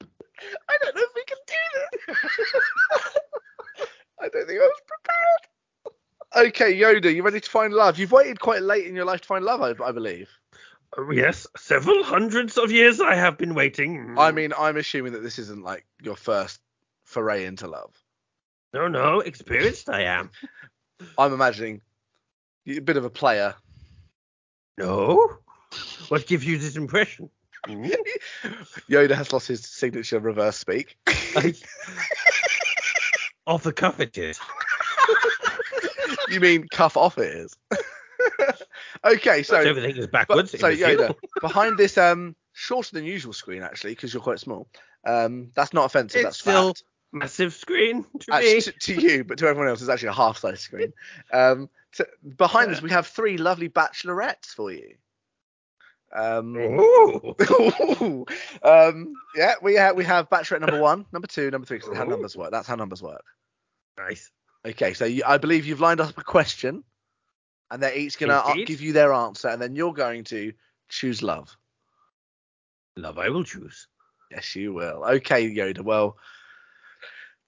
I don't know if we can do this. I don't think I was prepared. Okay, Yoda, you ready to find love? You've waited quite late in your life to find love, I, I believe. Yes, several hundreds of years I have been waiting. I mean, I'm assuming that this isn't like your first foray into love. no, no, experienced I am. I'm imagining you're a bit of a player. No. What gives you this impression? Hmm? Yoda has lost his signature reverse speak. I- Off the cuff it is. you mean cuff off it is? Okay, so Everything is backwards. But, so. Yoda, behind this um shorter than usual screen actually, because you're quite small. Um, that's not offensive. It's that's still fact. Massive screen to Actually, me. to, to you, but to everyone else, it's actually a half-size screen. Um, to, behind us, we have three lovely bachelorettes for you. Um, Ooh. um, yeah, we have we have bachelorette number one, number two, number three. 'cause that's how numbers work. That's how numbers work. Nice. Okay, so you, I believe you've lined up a question, and they're each gonna uh, give you their answer, and then you're going to choose love. Love I will choose. Yes, you will. Okay, Yoda. Well,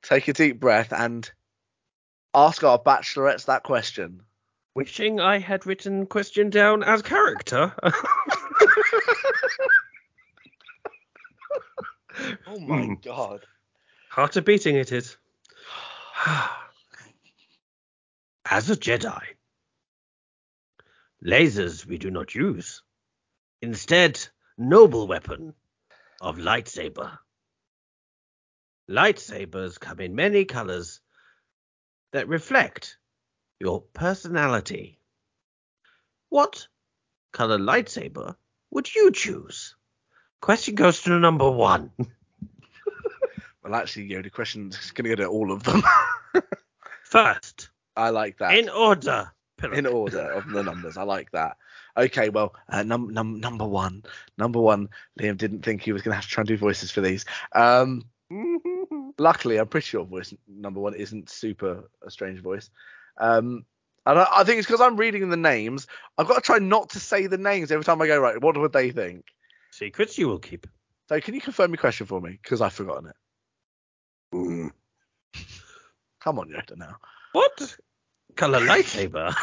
take a deep breath and ask our bachelorettes that question. Wishing I had written question down as character. Oh my god. Heart of beating it is. As a Jedi, lasers we do not use. Instead, noble weapon of lightsaber. Lightsabers come in many colors that reflect your personality. What color lightsaber would you choose? Question goes to number one. Well, actually, Yoda, question's going to go to all of them. First, I like that. in order. Pillar. in order of the numbers. I like that. Okay, well, uh, num- num- number one, number one. Liam didn't think he was going to have to try and do voices for these. Um, luckily, I'm pretty sure voice number one isn't super a strange voice. Um, and I, I think it's because I'm reading the names. I've got to try not to say the names every time I go. Right, what would they think? Secrets you will keep. So, can you confirm your question for me? Because I've forgotten it. Come on, Yoda, now. What color lightsaber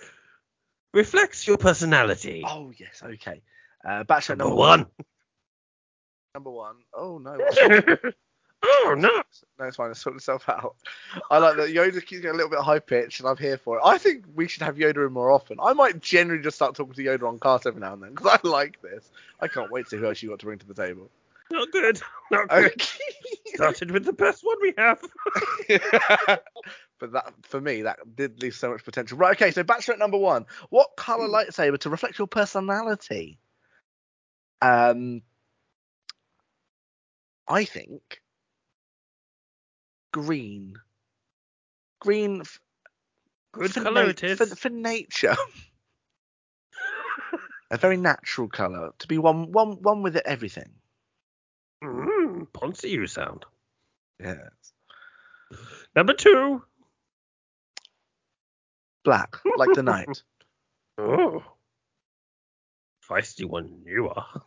reflects your personality? Oh yes, okay. Uh, Bachelor Number number one. Number one. Oh no. oh no. No, it's fine. It's sorted itself out. I like that Yoda keeps getting a little bit high pitched, and I'm here for it. I think we should have Yoda in more often. I might generally just start talking to Yoda on cast every now and then because I like this. I can't wait to see who else you got to bring to the table. Not good. Not good. Okay. Started with the best one we have. but that for me, that did leave so much potential. Right. Okay. So Bachelorette number one. What color lightsaber to reflect your personality? Um, I think green. Green. f- Good for color na- it is. For, for nature. A very natural color to be one one one with everything. Mm, you sound. Yes. Number two. Black, like the night. Oh. Feisty one you are.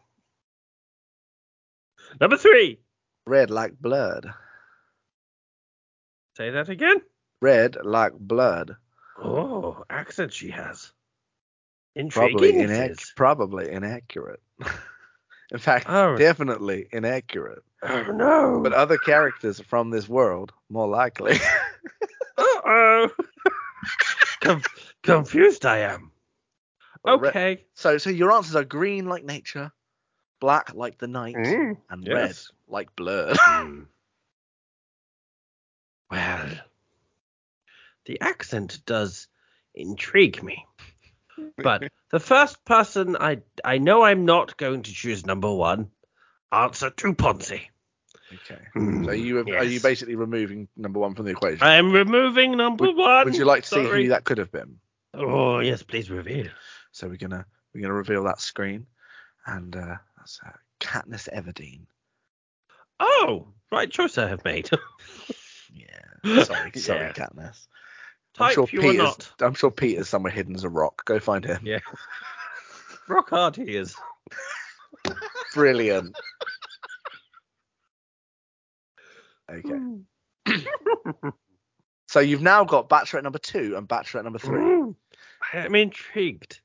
Number three. Red like blood. Say that again. Red like blood. Oh, accent she has. Intriguing. Probably, inac- probably inaccurate. In fact, Oh. definitely inaccurate. Oh no. But other characters from this world, more likely. Uh-oh. Conf- confused I am. But re- Okay. so, so your answers are green like nature, black like the night, Mm, and yes. red like blood. Hmm. Well, the accent does intrigue me. But the first person I I know I'm not going to choose number one. Answer to Ponzi. Okay. Hmm, So you are you basically removing number one from the equation? I am removing number would, one. would you like to see who that could have been? Oh yes, please reveal. So we're gonna we're gonna reveal that screen, and uh, that's uh, Katniss Everdeen. Oh, right choice I have made. Yeah. Sorry, sorry, Yeah. Katniss. I'm sure you or Peeta's. not. I'm sure Peeta's somewhere hidden as a rock. Go find him. Yeah. Rock hard he is. Brilliant. Okay. So you've now got Bachelorette number two and Bachelorette number three. Mm, I am intrigued.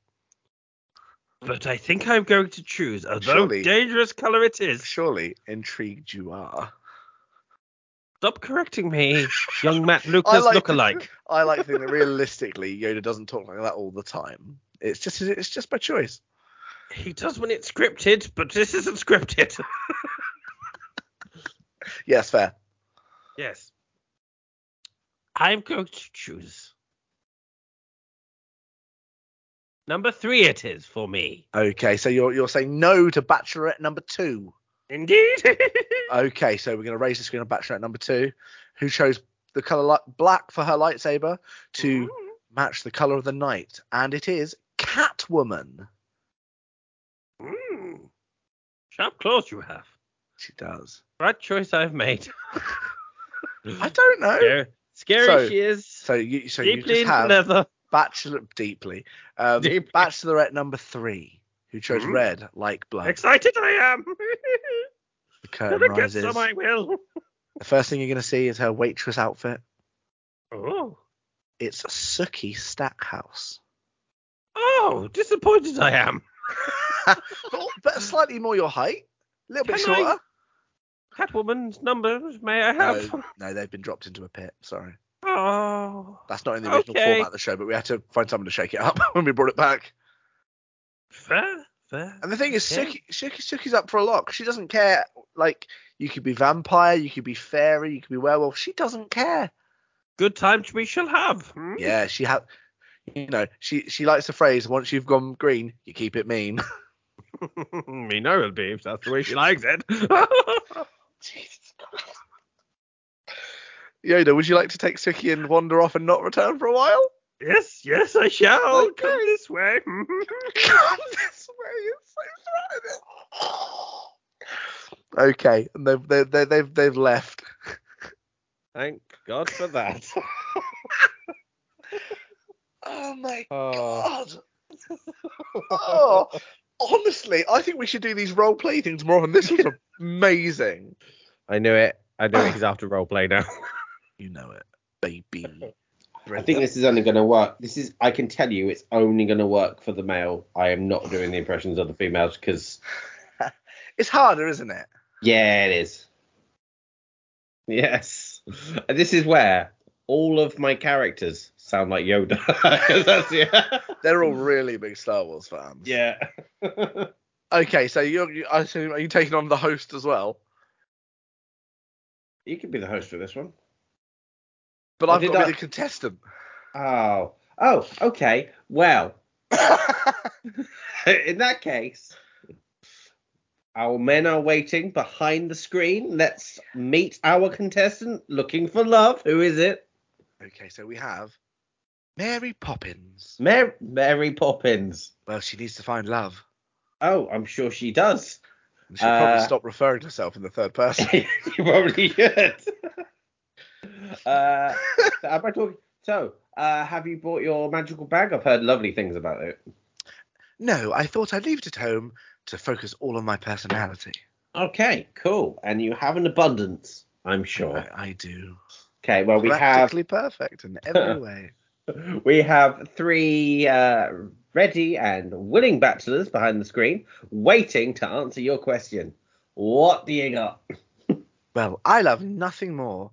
But I think I'm going to choose, although Surely. dangerous color it is. Surely intrigued you are. Stop correcting me, young Matt Lucas like- lookalike. I like to think that realistically Yoda doesn't talk like that all the time. It's just it's just by choice. He does when it's scripted, but this isn't scripted. Yes, fair. Yes. I'm going to choose. Number three it is for me. Okay, so you're you're saying no to Bachelorette number two. Indeed. Okay, so we're going to raise the screen on Bachelorette number two, who chose the color li- black for her lightsaber to match the color of the night, and it is Catwoman. Mm. Sharp claws you have. She does. Right choice I've made. I don't know. Scary, scary So- she is. So you so you Deeply just have leather. Bachelor deeply, um, Deeply. Bachelorette number three, who chose Mhm. red like blood. Excited I am. The curtain Gonna rises. some I will. The first thing you're going to see is her waitress outfit. Oh. It's a Sookie Stackhouse. Oh, disappointed I am. but, slightly more your height. A little bit Can I shorter. Catwoman's numbers, may I have? No, no, they've been dropped into a pit. Sorry. Oh. That's not in the original Okay. format of the show, but we had to find someone to shake it up when we brought it back. Fair, fair. And the thing is, Yeah. Sookie, Sookie, Sookie's up for a lot. She doesn't care. Like, you could be vampire, you could be fairy, you could be werewolf. She doesn't care. Good times we shall have. hmm? Yeah, she had. You know, she she likes the phrase, "Once you've gone green, you keep it mean." Me know it'll be if that's the way she likes it. Jesus Christ. Yoda, would you like to take Sookie and wander off and not return for a while? yes, yes, I shall. Okay. Come this way. God, this way so threatening. Okay, and they've they've they've they've, they've left. Thank God for that. Oh my Oh. god. Oh, honestly, I think we should do these role play things more often. This was amazing. I knew it. I knew it. He's after roleplay now. You know it, baby. I think this is only going to work. This is, I can tell you, it's only going to work for the male. I am not doing the impressions of the females because, It's harder, isn't it? yeah, it is. Yes. This is where all of my characters sound like Yoda. 'Cause that's, yeah. They're all really big Star Wars fans. yeah. Okay, so you're, you, I assume, are you taking on the host as well? You could be the host for this one. But I've got to be the contestant. Oh. Oh, okay. Well, in that case, our men are waiting behind the screen. Let's meet our contestant looking for love. Who is it? okay, so we have Mary Poppins. Mar- Mary Poppins. Well, she needs to find love. Oh, I'm sure she does. She'll probably Uh, stop referring to herself in the third person. you probably should. uh, am I talking? So, uh, have you bought your magical bag? I've heard lovely things about it. no, I thought I'd leave it at home to focus all on my personality. Okay, cool. And you have an abundance, I'm sure. I, I do. Okay, well we have Practically perfect in every way. we have three uh, ready and willing bachelors behind the screen, waiting to answer your question. What do you got? Well, I love nothing more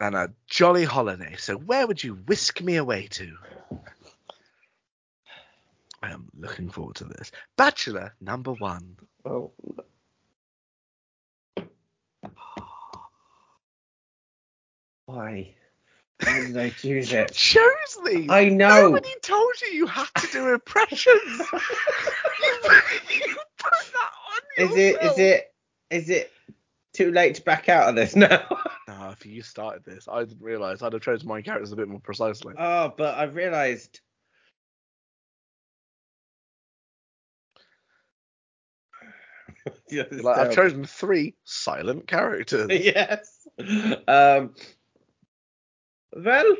than a jolly holiday. So where would you whisk me away to? I am looking forward to this. Bachelor number one. Oh. Why? Why did I choose it? Chose these. I know. Nobody told you you had to do impressions. you, put, you put that on Is it? Is yourself. it? Is it too late to back out of this now? No, if you started this, I didn't realise. I'd have chosen my characters a bit more precisely. oh, but I've realised. Like, I've chosen three silent characters. yes. Um. Well,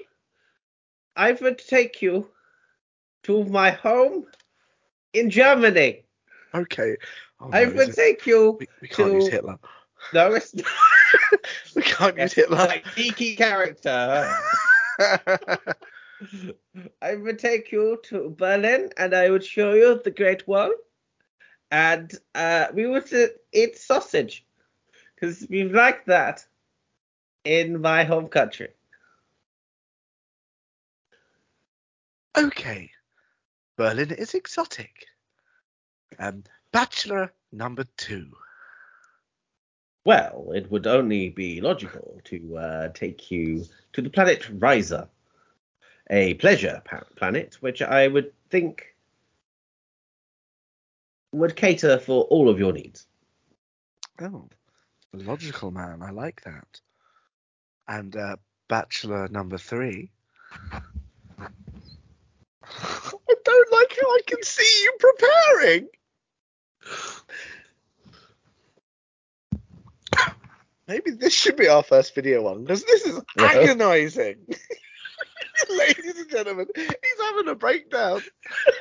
I would take you to my home in Germany. Okay. Oh, I no, would is it- take you. we, we can't use to- Hitler. No, it's We can't use Hitler. like geeky character. I would take you to Berlin and I would show you the Great Wall. And uh, we would uh, eat sausage. Because we like that in my home country. Okay. Berlin is exotic. Um, Bachelor number two. Well, it would only be logical to uh, take you to the planet Risa, a pleasure pa- planet, which I would think would cater for all of your needs. Oh, logical man. I like that. And uh, Bachelor number three. Don't like how I can see you preparing. Maybe this should be our first video one because this is Yeah. agonizing. Ladies and gentlemen, he's having a breakdown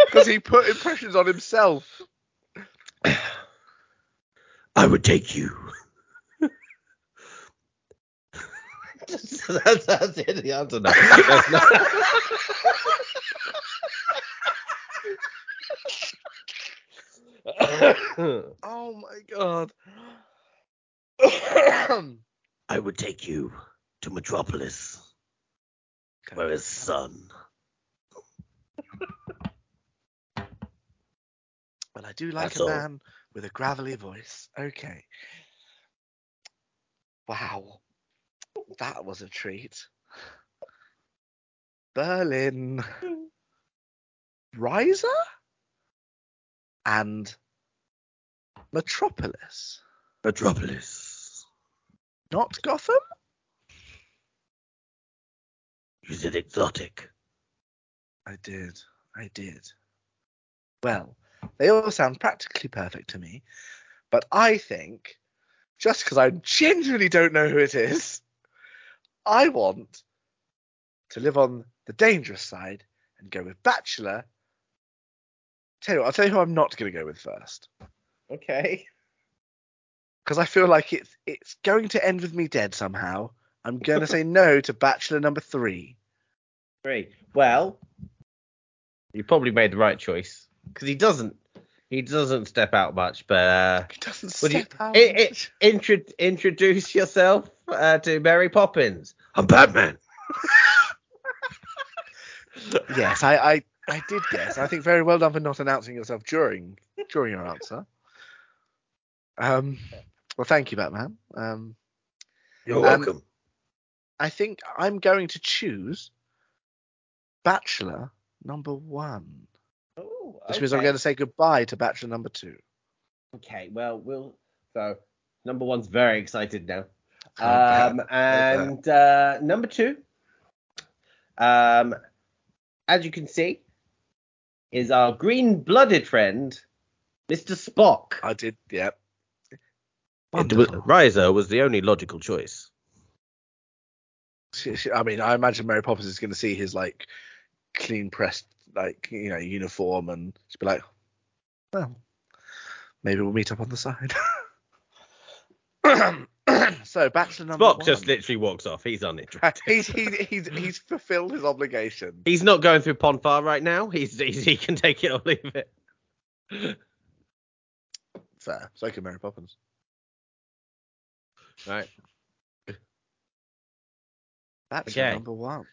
because he put impressions on himself. I would take you. that's, that's the answer. No, That's not- Oh my god. I would take you to Metropolis, where is sun. Well, I do like That's a all. man with a gravelly voice. Okay. Wow. That was a treat. Berlin. Risa? And Metropolis. Metropolis. Not Gotham? You said exotic. I did. I did. Well, they all sound practically perfect to me, but I think, just because I genuinely don't know who it is, I want to live on the dangerous side and go with Bachelor. Tell you what, I'll tell you who I'm not going to go with first, okay. because I feel like it's it's going to end with me dead somehow. I'm going to say no to Bachelor number three. Three. Well, you probably made the right choice because he doesn't. He doesn't step out much, but uh, He doesn't would you step out. i- i- intro- introduce yourself uh, to Mary Poppins? I'm Batman. Yes, I, I, I did guess. I think very well done for not announcing yourself during during your answer. Um, well, thank you, Batman. Um, You're Um, welcome. I think I'm going to choose Bachelor number one, Oh, which means I'm going to say goodbye to Bachelor number two. Okay, well, we'll. So, number one's very excited now. Okay. Um, and uh, number two, um, as you can see, is our green-blooded friend, Mr. Spock. I did, yeah. It was, Risa was the only logical choice. I mean, I imagine Mary Poppins is going to see his like clean pressed like you know uniform and she'll be like, well, maybe we'll meet up on the side. so back to number Spock one. just literally walks off. He's uninterested. he's, he's he's he's fulfilled his obligation. He's not going through Pon farr right now. He's, he's he can take it or leave it. Fair. So can Mary Poppins. Right. That's Okay. number one.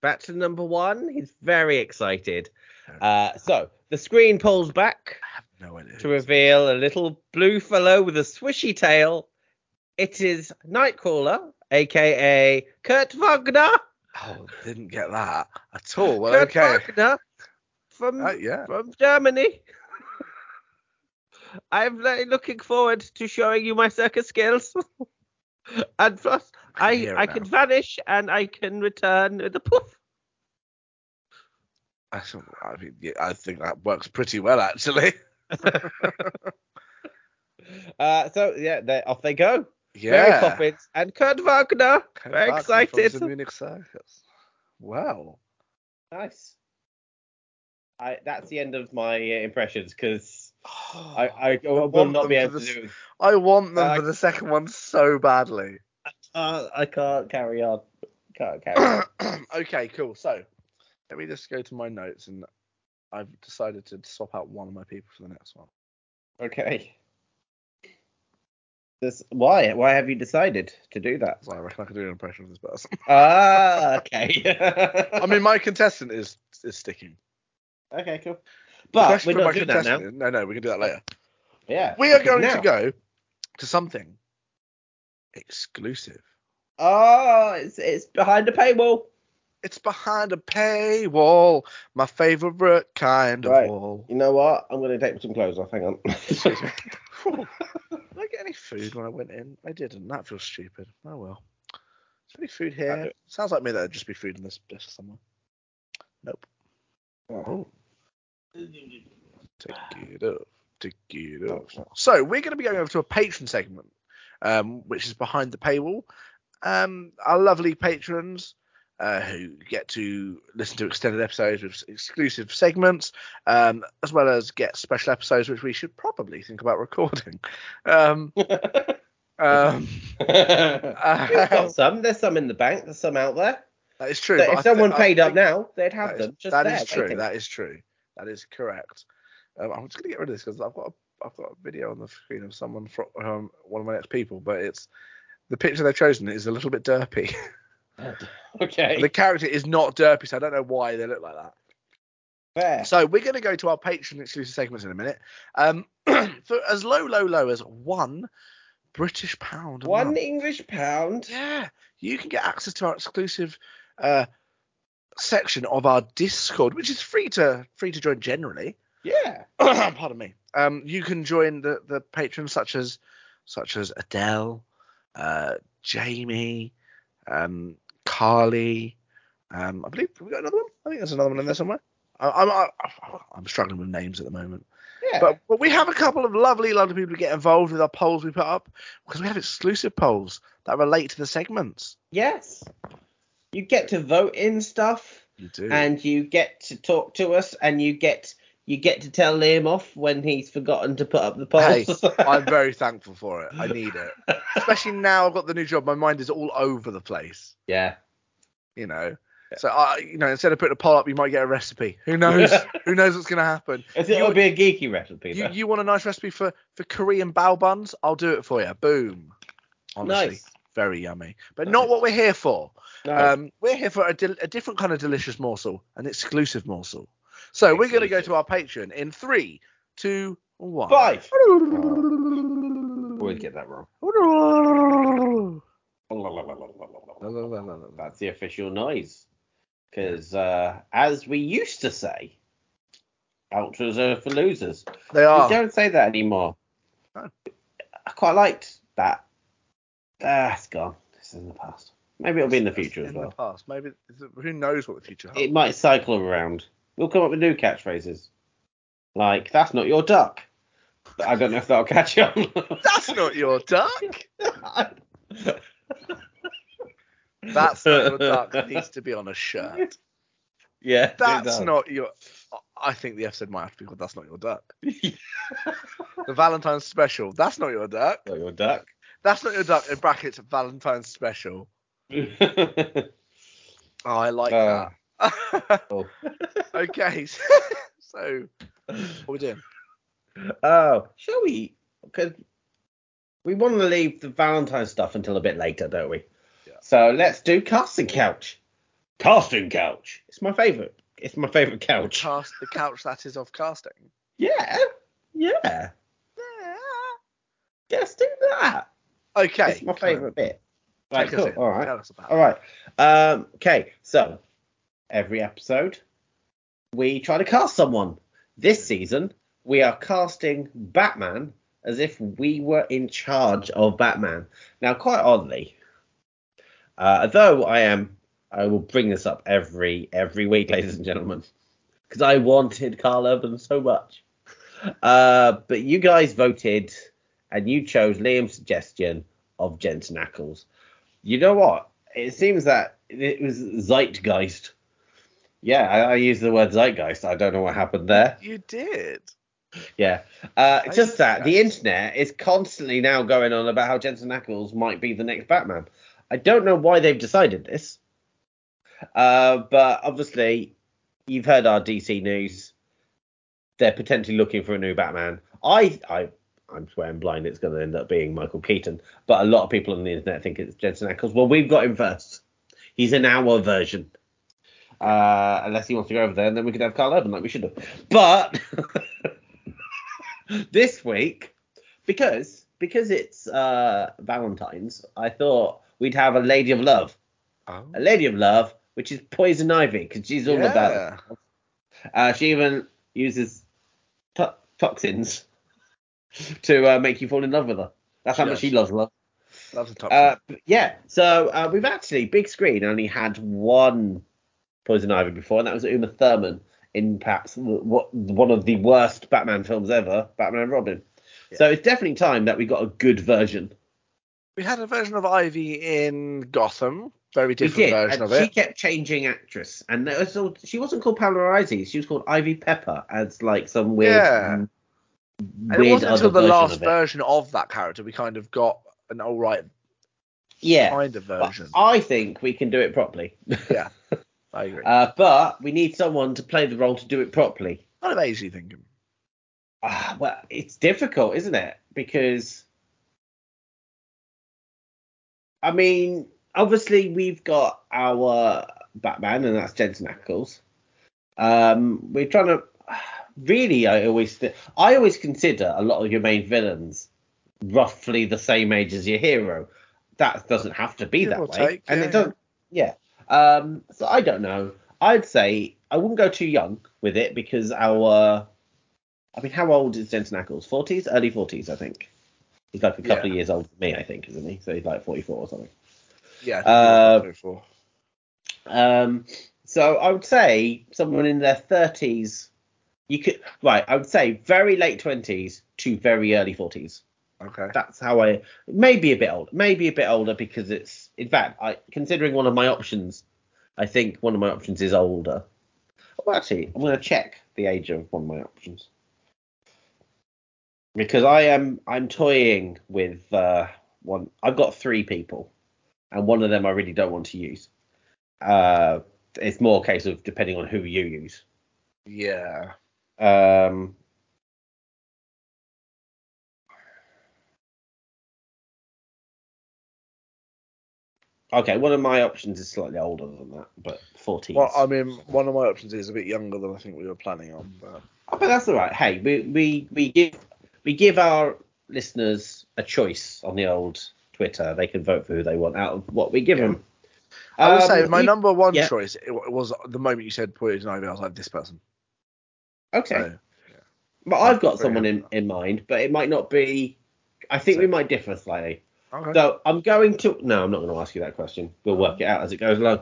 Back to number one. He's very excited. Uh, so the screen pulls back I have no idea. to reveal a little blue fellow with a swishy tail. It is Nightcrawler, aka Kurt Wagner. Oh, didn't get that at all. Well, Kurt okay. Wagner from Uh, yeah. from Germany. I'm looking forward to showing you my circus skills. and plus, I I can hear it I now. can vanish and I can return with a poof. I, I mean, yeah, I think that works pretty well actually. Uh, so yeah, they, off they go. Yeah. Mary Poppins and Kurt Wagner. Kurt Very Wagner from excited. the Munich Circus. Wow. Nice. I that's the end of my uh, impressions because I, I, I will want not be them able for to the do. I want them Uh, for the second one so badly. Uh, I can't carry on. Can't carry on. okay, cool. So let me just go to my notes and I've decided to swap out one of my people for the next one. Okay. This why? Why have you decided to do that? So I reckon I can do an impression of this person. Ah, okay. I mean, my contestant is is sticking. okay, cool. But we're not doing that now. No, no, we can do that later. Yeah. We are going now- to go to something exclusive. Oh, it's it's behind the paywall. It's behind a paywall, my favorite kind of wall. You know what? I'm gonna take some clothes off. Hang on. Excuse me. Whew. Did I get any food when I went in? I didn't. That feels stupid. Oh well. Is there any food here? Uh, Sounds like me that'd just be food in this desk somewhere. Nope. Oh. Take it off. Take it off. So we're going to be going over to a patron segment, um, which is behind the paywall. Um, our lovely patrons uh, who get to listen to extended episodes with exclusive segments, um, as well as get special episodes, which we should probably think about recording. Um, um, We've uh, got some. There's some in the bank. There's some out there. that is true. If I someone I paid up now, they'd have is- them. Just that there, is true. That is true. That is correct. Um, I'm just gonna get rid of this because I've got a, I've got a video on the screen of someone from um, one of my next people, but it's the picture they've chosen is a little bit derpy. Okay. the character is not derpy, so I don't know why they look like that. Fair. So we're gonna go to our Patreon exclusive segments in a minute. Um, for as low, low, low as one British pound. One month. English pound. Yeah, you can get access to our exclusive uh, section of our Discord, which is free to free to join generally. Yeah. Pardon me. Um, you can join the the patrons such as such as Adele, uh, Jamie, um, Carly. Um, I believe we got another one. I think there's another one in there somewhere. I, I'm I, I'm struggling with names at the moment. Yeah. But, but we have a couple of lovely, lovely people to get involved with our polls we put up because we have exclusive polls that relate to the segments. yes. You get to vote in stuff, You do. and you get to talk to us, and you get you get to tell Liam off when he's forgotten to put up the Hey. I'm very thankful for it. I need it, especially now I've got the new job. My mind is all over the place. yeah. You know. So I, you know, instead of putting a poll up, you might get a recipe. Who knows? Who knows what's gonna happen? It You- will be a geeky recipe. You, you want a nice recipe for for Korean bao buns? I'll do it for you. Boom. Honestly, nice. very yummy. But Nice. not what we're here for. No. Um, we're here for a, del- a different kind of delicious morsel, an exclusive morsel. So we're going to go to our Patreon in three, two, one. Five. Always get that wrong. That's the official noise. Because uh, as we used to say, ultras are for losers. They are. We don't say that anymore. Oh. I quite liked that. Ah, it's gone. This is in the past. Maybe it'll be in the future as in well. the past. Maybe who knows what the future holds. It might cycle around. We'll come up with new catchphrases. Like, that's not your duck. But I don't know if that'll catch on. That's not your duck. That's not your duck. Needs to be on a shirt. yeah. That's not your. I think the episode might have to be called "That's Not Your Duck." the Valentine's special. That's not your duck. Not your duck. That's not your duck in brackets. Valentine's special. Oh, I like Uh, that. oh. okay, so what are we doing? Oh, shall we? Because we want to leave the Valentine stuff until a bit later, don't we? Yeah. So let's do casting couch. Casting couch. It's my favourite. It's my favourite couch. Cast the couch that is of casting. Yeah. Yeah. Yeah. Let's do that. Okay. It's my favourite bit. Right, cool. All right. Tell us about All right. Um, okay, so every episode we try to cast someone. This season we are casting Batman as if we were in charge of Batman. Now, quite oddly, uh, though I am, I will bring this up every every week, ladies and gentlemen, because I wanted Karl Urban so much. Uh, but you guys voted and you chose Liam's suggestion of Jensen Ackles. You know what? It seems that it was zeitgeist. Yeah, I, I use the word zeitgeist. I don't know what happened there. You did. Yeah. Uh, just that the internet is constantly now going on about how Jensen Ackles might be the next Batman. I don't know why they've decided this. Uh, but obviously, you've heard our DC news. They're potentially looking for a new Batman. I, I, I'm swearing blind. It's going to end up being Michael Keaton. But a lot of people on the internet think it's Jensen Ackles. Well, we've got him first. He's in our version. Uh, unless he wants to go over there, and then we could have Karl Urban like we should have. But this week, because because it's uh, Valentine's, I thought we'd have a Lady of Love, Oh. a Lady of Love, which is Poison Ivy, because she's all about. it. Uh, she even uses to- toxins to uh, make you fall in love with her. That's how She much she loves love. Loves the top. Uh, yeah, so uh, we've actually big screen only had one Poison Ivy before, and that was Uma Thurman in perhaps what one of the worst Batman films ever, Batman and Robin. So it's definitely time that we got a good version. we had a version of Ivy in Gotham. Very different version of she kept changing actress, and there was all, she wasn't called Pamela Isis, she was called Ivy Pepper as like some weird, Yeah. Mm, and it wasn't until the last of version of that character we kind of got an all right Yeah, kind of but version. I think we can do it properly. Yeah, I agree. uh, but we need someone to play the role to do it properly. What of age are you thinking? Ah, well, it's difficult, isn't it? Because I mean, obviously we've got our Batman, and that's Jensen Ackles. Um, we're trying to really. I always, th- I always consider a lot of your main villains roughly the same age as your hero. That doesn't have to be Give that way, take, and yeah, it doesn't. Yeah. Um, so I don't know. I'd say I wouldn't go too young with it because our I mean, how old is Jensen Ackles? 40s? Early 40s, I think. He's like a couple of years older than me, I think, isn't he? So he's like 44 or something. Yeah. Uh, it was before. Um, so I would say someone in their 30s. You could right. I would say very late 20s to very early 40s. Okay. That's how I maybe a bit older, maybe a bit older because it's in fact I considering one of my options. I think one of my options is older. Well, actually, I'm going to check the age of one of my options because I am I'm toying with uh, one. I've got three people, and one of them I really don't want to use. Uh, it's more a case of depending on who you use. Yeah. Um, okay, one of my options is slightly older than that, but 14. Well, I mean, one of my options is a bit younger than I think we were planning on, but but that's all right. Hey, we, we we give we give our listeners a choice on the old Twitter. They can vote for who they want out of what we give Yeah. them. I would Um, say my you- number one yeah. choice was the moment you said Poison Ivy. I was like, this person. Okay, So, but I've got someone in, in mind, but it might not be. I think we might differ slightly. Okay. So I'm going to. No, I'm not going to ask you that question. We'll work it out as it goes along.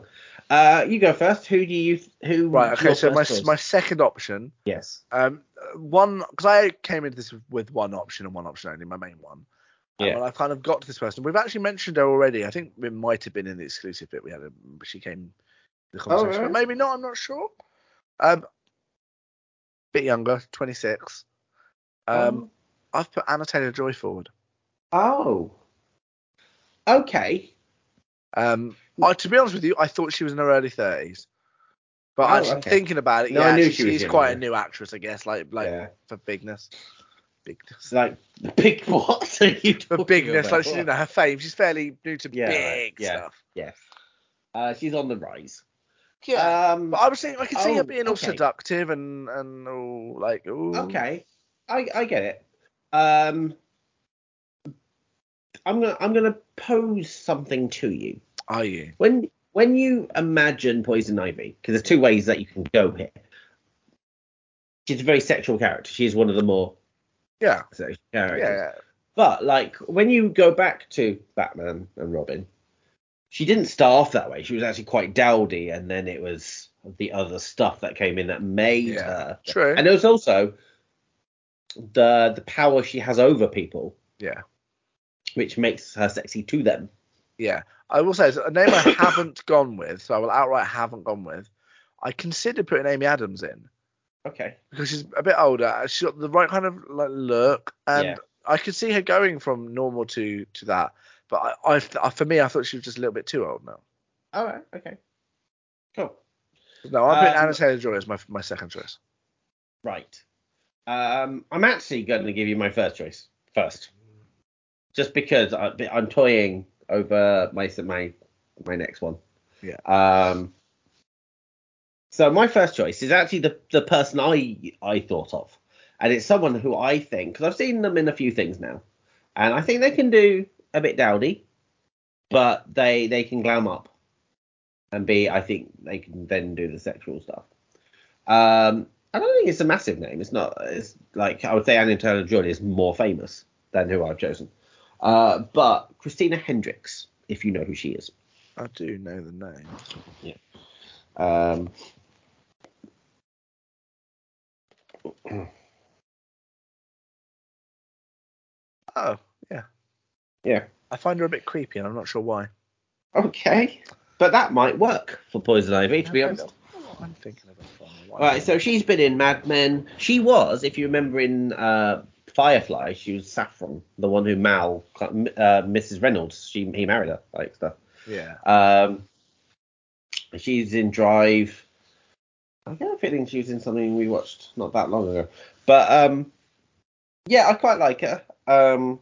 Uh, you go first. Who do you? Who? right. Okay. So my choice? my second option, yes. um, one because I came into this with, one option and one option only, my main one. Um, Yeah. And I've kind of got to this person. We've actually mentioned her already. I think it might have been in the exclusive bit we had. A, she came the conversation, right. but maybe not. I'm not sure. Um, bit younger, 26. Um, I've put Anya Taylor Joy forward. Oh. Okay. Um, I, to be honest with you, I thought she was in her early thirties. But Oh, actually okay. thinking about it, No, yeah, I knew she- she was she's quite a new actress, I guess. Like, like Yeah. for bigness, bigness, like big what are you for bigness. about? Like, she, you know, her fame. She's fairly new to Yeah, big yeah. stuff. Yes. Uh, she's on the rise. Yeah. Um, but I was thinking, I could see oh, her being all okay. seductive and and all like, ooh. okay. I I get it. Um, I'm gonna I'm gonna pose something to you. Are you? When when you imagine Poison Ivy, because there's two ways that you can go here. She's a very sexual character. She's one of the more Yeah. sexual Yeah. characters. yeah. But like when you go back to Batman and Robin, she didn't start off that way. She was actually quite dowdy, and then it was the other stuff that came in that made Yeah, her. true. And it was also the the power she has over people, Yeah. Which makes her sexy to them. Yeah. I will say it's a name I haven't gone with, so I will outright haven't gone with. I considered putting Amy Adams in Okay. because she's a bit older. She's got the right kind of like look, and Yeah. I could see her going from normal to to that. But I, I, I, for me, I thought she was just a little bit too old now. All right. Okay. Cool. No, I'm putting Um, Anya Taylor Joy as my my second choice. Right. Um, I'm actually going to give you my first choice first, just because I, I'm toying over my my my next one. Yeah. Um. So my first choice is actually the the person I I thought of, and it's someone who I think because I've seen them in a few things now, and I think they can do a bit dowdy, but they they can glam up, and be I think they can then do the sexual stuff. Um, I don't think it's a massive name. It's not. It's like I would say Anya Taylor Joy is more famous than who I've chosen. Uh, but Christina Hendricks, if you know who she is. I do know the name. Yeah. Um, Oh, yeah. yeah. I find her a bit creepy, and I'm not sure why. Okay. But that might work for Poison Ivy, to be honest. don't know what I'm thinking of it Right, so she's been in Mad Men. She was, if you remember in uh, Firefly, she was Saffron, the one who Mal, uh, Mrs. Reynolds, she he married her, like stuff. Yeah. Um, she's in Drive. I get a feeling she was in something we watched not that long ago. But um, yeah, I quite like her. Um,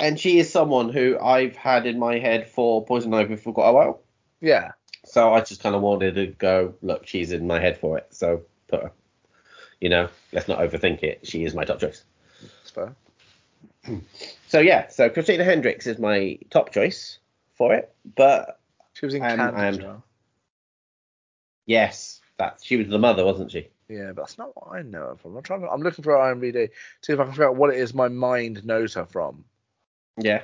and she is someone who I've had in my head for Poison Ivy for quite a while. Yeah. So I just kind of wanted to go, look, she's in my head for it. So put her. You know, let's not overthink it. She is my top choice. So yeah, so Christina Hendricks is my top choice for it. But She was in Um, Candy I am- as well. yes, that she was the mother, wasn't she? Yeah, but that's not what I know her from. I'm trying. To, I'm looking for IMDb. See if I can figure out what it is my mind knows her from. Yeah.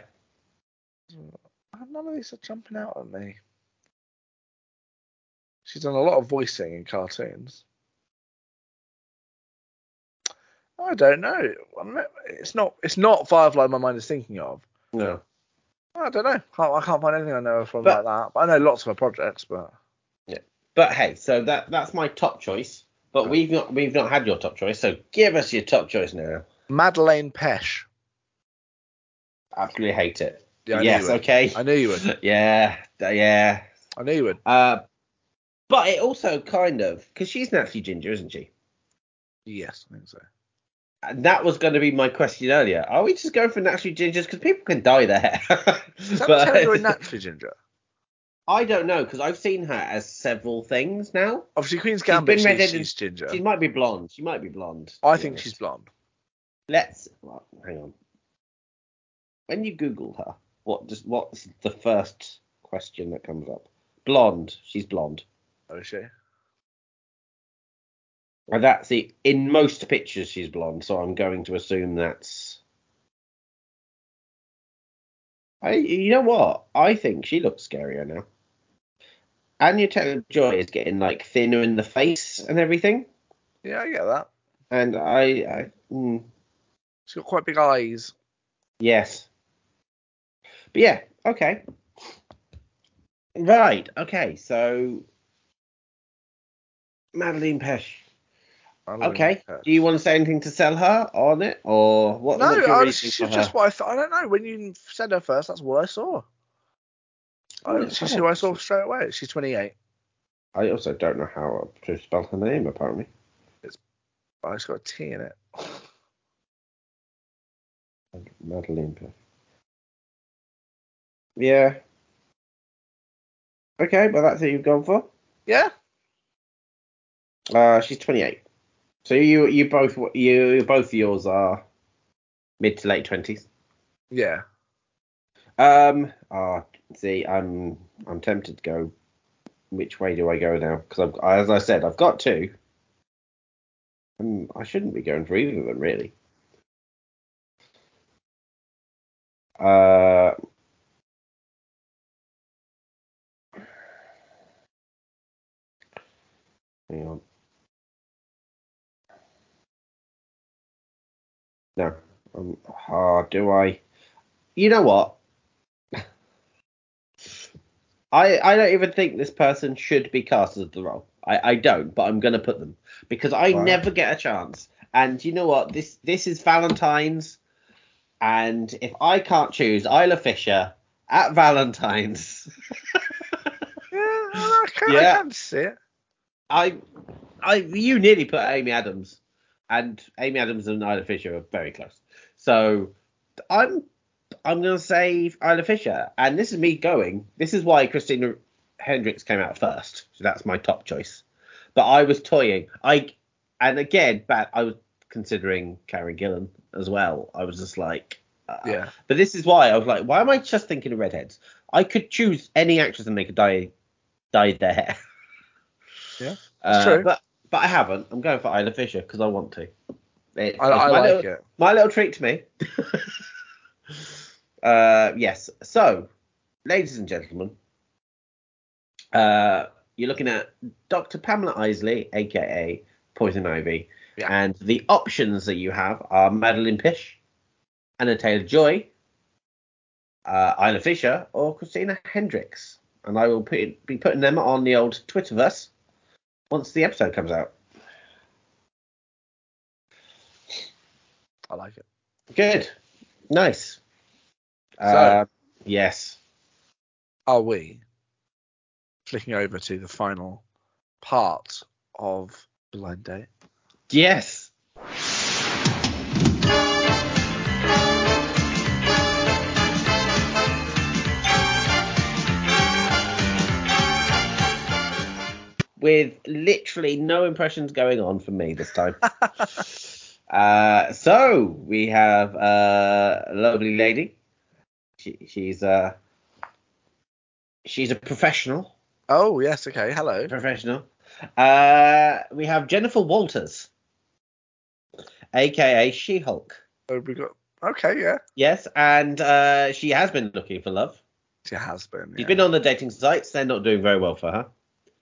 None of these are jumping out at me. She's done a lot of voicing in cartoons. I don't know. Not- It's not. It's not Firefly. My mind is thinking of. No. I don't know. Can't, I can't find anything I know from But- like that. But I know lots of her projects. But Yeah. But hey, so that that's my top choice. But Okay. we've not we've not had your top choice, so give us your top choice now. Madelaine Petsch. Absolutely hate it. Yeah, yes, knew you would. okay. I knew you would. Yeah, yeah. I knew you would. Uh, but it also kind of because she's naturally ginger, isn't she? Yes, I think so. And that was going to be my question earlier. Are we just going for naturally gingers because people can dye their hair? But- Taylor Joy naturally ginger? I don't know because I've seen her as several things now. Obviously, Queen's She's Gambit. been She's, she's ginger. She might be blonde. She might be blonde. I think honest. she's blonde. Let's well, hang on. When you Google her, what does what's the first question that comes up? Blonde. She's blonde. Oh, is she? And that's the in most pictures she's blonde, so I'm going to assume that's. I you know what? I think she looks scarier now. Anya Taylor Joy is getting like thinner in the face and everything, Yeah, I get that. and I, I mm, She's got quite big eyes. Yes. But yeah, okay. Right, okay, so Madelaine Petsch. Madelaine Okay. Petsch. Do you want to say anything to sell her on it? Or what No, what's your I, reasoning she's for just her? what I thought. I don't know. When you said her first, that's what I saw. Oh, yeah, she's I who I saw straight away. She's 28. I also don't know how to spell her name, apparently. Oh, it's got a T in it. Madelaine Yeah. Okay, but that's who you've gone for. Yeah. Uh, she's 28. So you you both you both yours are mid to late 20s. Yeah. Um. Ah, see, I'm I'm tempted to go. Which way do I go now? Because as I said, I've got two. Um, I shouldn't be going for either of them, really. Uh. Hang on. No. Um, ah, do I? You know what? I I don't even think this person should be cast as the role. I, I don't, but I'm gonna put them because I Right. never get a chance. And you know what? This this is Valentine's, and if I can't choose Isla Fisher at Valentine's, Yeah, I can, Yeah. I can see it. I I you nearly put Amy Adams, and Amy Adams and Isla Fisher are very close. So I'm I'm gonna say Isla Fisher, and this is me going. This is why Christina Hendricks came out first. So that's my top choice. But I was toying. I and again, but I was considering Karen Gillan as well. I was just like, uh, Yeah. But this is why I was like, why am I just thinking of redheads? I could choose any actress and they could dye dye their hair. Yeah, uh, true. But but I haven't. I'm going for Isla Fisher because I want to. It's, I, I my like little, it. my little treat to me. uh, yes. So, ladies and gentlemen, uh, you're looking at Dr. Pamela Isley, aka Poison Ivy, Yeah. and the options that you have are Madelaine Petsch, Anya Taylor Joy, uh, Isla Fisher, or Christina Hendricks. And I will put, be putting them on the old Twitterverse once the episode comes out. I like it. Good. Nice. So- Uh, yes. Are we flicking over to the final part of Blind Date? Yes. With literally no impressions going on for me this time. uh, so we have uh, a lovely lady. She, she's uh, she's a professional. Oh yes, okay. Hello. professional. Uh, we have Jennifer Walters, aka She-Hulk. Oh, we got okay. Yeah, Yes, and uh, she has been looking for love. she has been. She's yeah. been on the dating sites. They're not doing very well for her.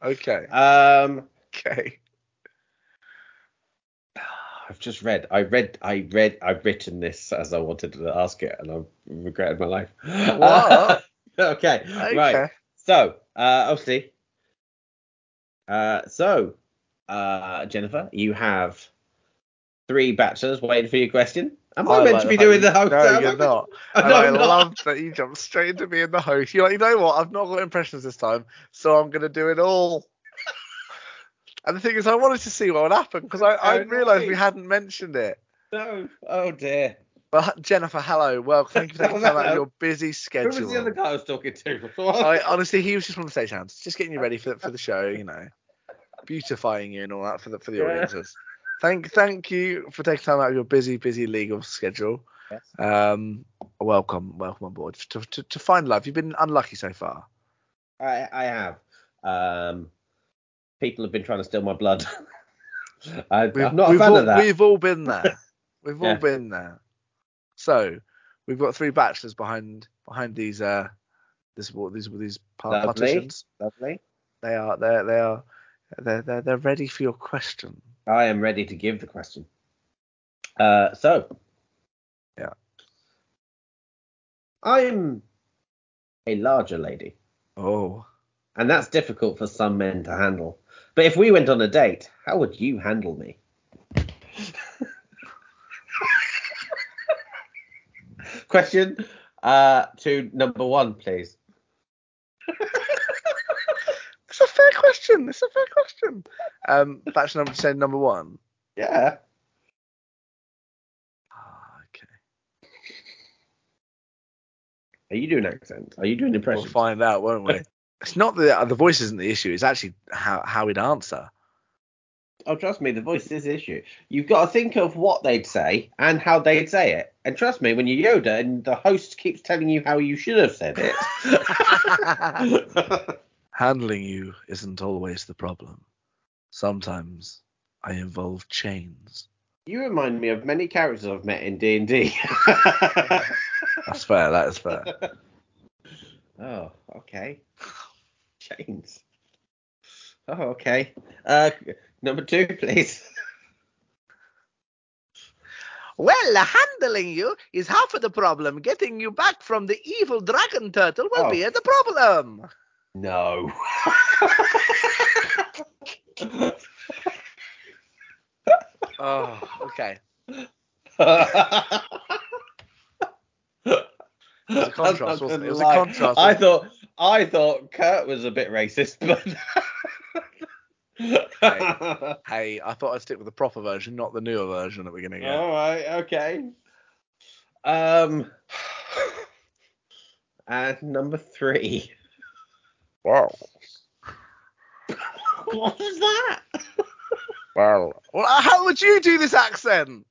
Okay. Um, Okay. I've just read. I read. I read. I've written this as I wanted to ask it, and I've regretted my life. What? okay. Okay. Right. So, uh, obviously, uh, so, uh, Jennifer, you have three bachelors waiting for your question. Am I, meant like to be the doing the fact host? you- No, you're not. And I not. love that you jumped straight into being the host. You're like, you know what? I've not got impressions this time, so I'm gonna do it all. and the thing is, I wanted to see what would happen because I, I Oh, realised we hadn't mentioned it. No. Oh dear. But Jennifer, hello. Well, thank you for taking time out of your busy Who schedule. was the other guy I was talking to? I, honestly, he was just one of the stagehands, just getting you ready for for the show, you know, beautifying you and all that for the for the Yeah. audiences. Thank thank you for taking time out of your busy busy legal schedule. Yes. Um, welcome welcome on board to, to to find love. You've been unlucky so far. I, I have. Um, people have been trying to steal my blood. I, We've, I'm not a fan all, of that. We've all been there. We've all been there. So we've got three bachelors behind behind these uh this these these Lovely. partitions. Lovely. They are they they are they're, they're they're ready for your question. I am ready to give the question. Uh, so. Yeah. I'm a larger lady, Oh. and that's difficult for some men to handle. But if we went on a date, how would you handle me? Question uh, to number one, please. Question. It's a fair question. Um, bachelor number say number one. Yeah. Ah, okay. Are you doing accents? Are you doing impression? We'll find out, won't we? it's not the the voice isn't the issue. It's actually how how he'd answer. Oh, trust me, the voice is the issue. You've got to think of what they'd say and how they'd say it. And trust me, when you're Yoda and the host keeps telling you how you should have said it. Handling you isn't always the problem. Sometimes I involve chains. you remind me of many characters I've met in D&D. That's fair. That is fair. oh, okay. Chains. Oh, okay. Uh, number two, please. Well, handling you is half of the problem. Getting you back from the evil dragon turtle will Oh. be the problem. No. Oh, okay. There's a contrast, wasn't it? It was a contrast, I thought I thought Kurt was a bit racist, but Hey, I thought I'd stick with the proper version, not the newer version that we're gonna get. All right, okay. Um, and number three. Wow. What was that? Well, well, how would you do this accent?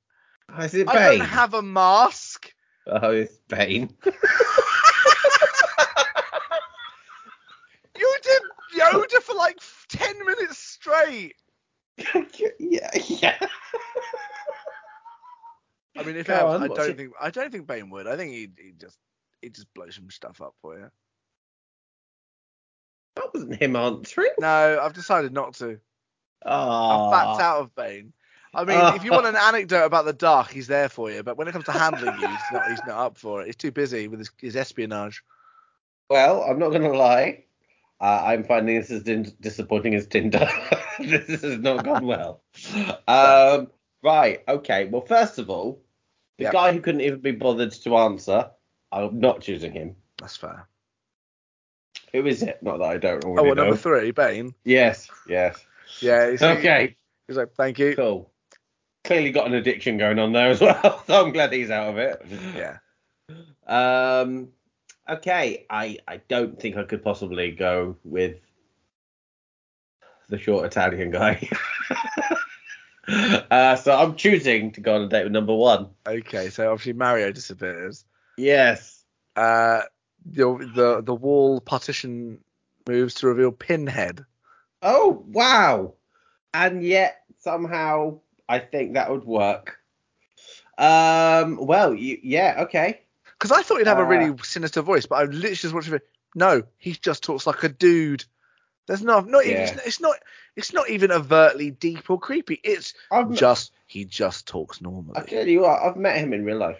Is it I Bane? don't have a mask. Oh, it's Bane. You did Yoda for like ten minutes straight. yeah, yeah. I mean, if Go ever, on, I don't it- think I don't think Bane would. I think he he just he just blow some stuff up for you. That wasn't him answering. No, I've decided not to. Oh, I've backed out of Bane. I mean, if you want an anecdote about the dark, he's there for you. But when it comes to handling you, he's not, he's not up for it. He's too busy with his, his espionage. Well, I'm not gonna lie. Uh, I'm finding this as din- disappointing as Tinder. this has not gone well. Um, right. Okay. Well, first of all, the Yep. guy who couldn't even be bothered to answer, I'm not choosing him. That's fair. Who is it? Not that I don't Oh, already well, know. number three, Bane. Yes. Yes. Yeah. He's, Okay. He's like, thank you. Cool. Clearly got an addiction going on there as well. So I'm glad he's out of it. Yeah. Um. Okay. I I don't think I could possibly go with the short Italian guy. uh, so I'm choosing to go on a date with number one. Okay. So obviously Mario disappears. Yes. Uh, the the the wall partition moves to reveal Pinhead. Oh wow. And yet somehow I think that would work. Um. Well. You, yeah. Okay. Because I thought he'd have a Uh, really sinister voice, but I literally just watched it. No, he just talks like a dude. There's not not even Yeah. it's, not it's not even overtly deep or creepy. It's I'm, just he just talks normally. I tell you what. I've met him in real life.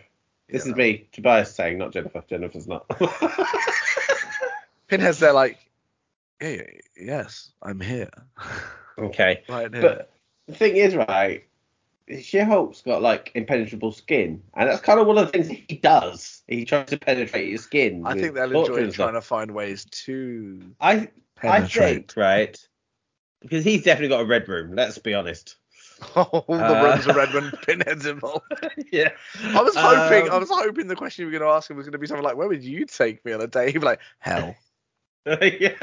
This Yeah. is me, Tobias, saying, not Jennifer. Jennifer's not. Pinhead's there like, yeah, yes, I'm here. okay. right here. But the thing is, right, She-Hulk's got like impenetrable skin, and that's kind of one of the things he does. He tries to penetrate your skin. I think they'll enjoy trying to find ways to I I think right because he's definitely got a red room. Let's be honest. All the Uh, rooms are red when Pinhead's involved. yeah. I was hoping, I Um, was hoping the question you were going to ask him was going to be something like, "Where would you take me on a date?" He'd be like, "Hell." yeah.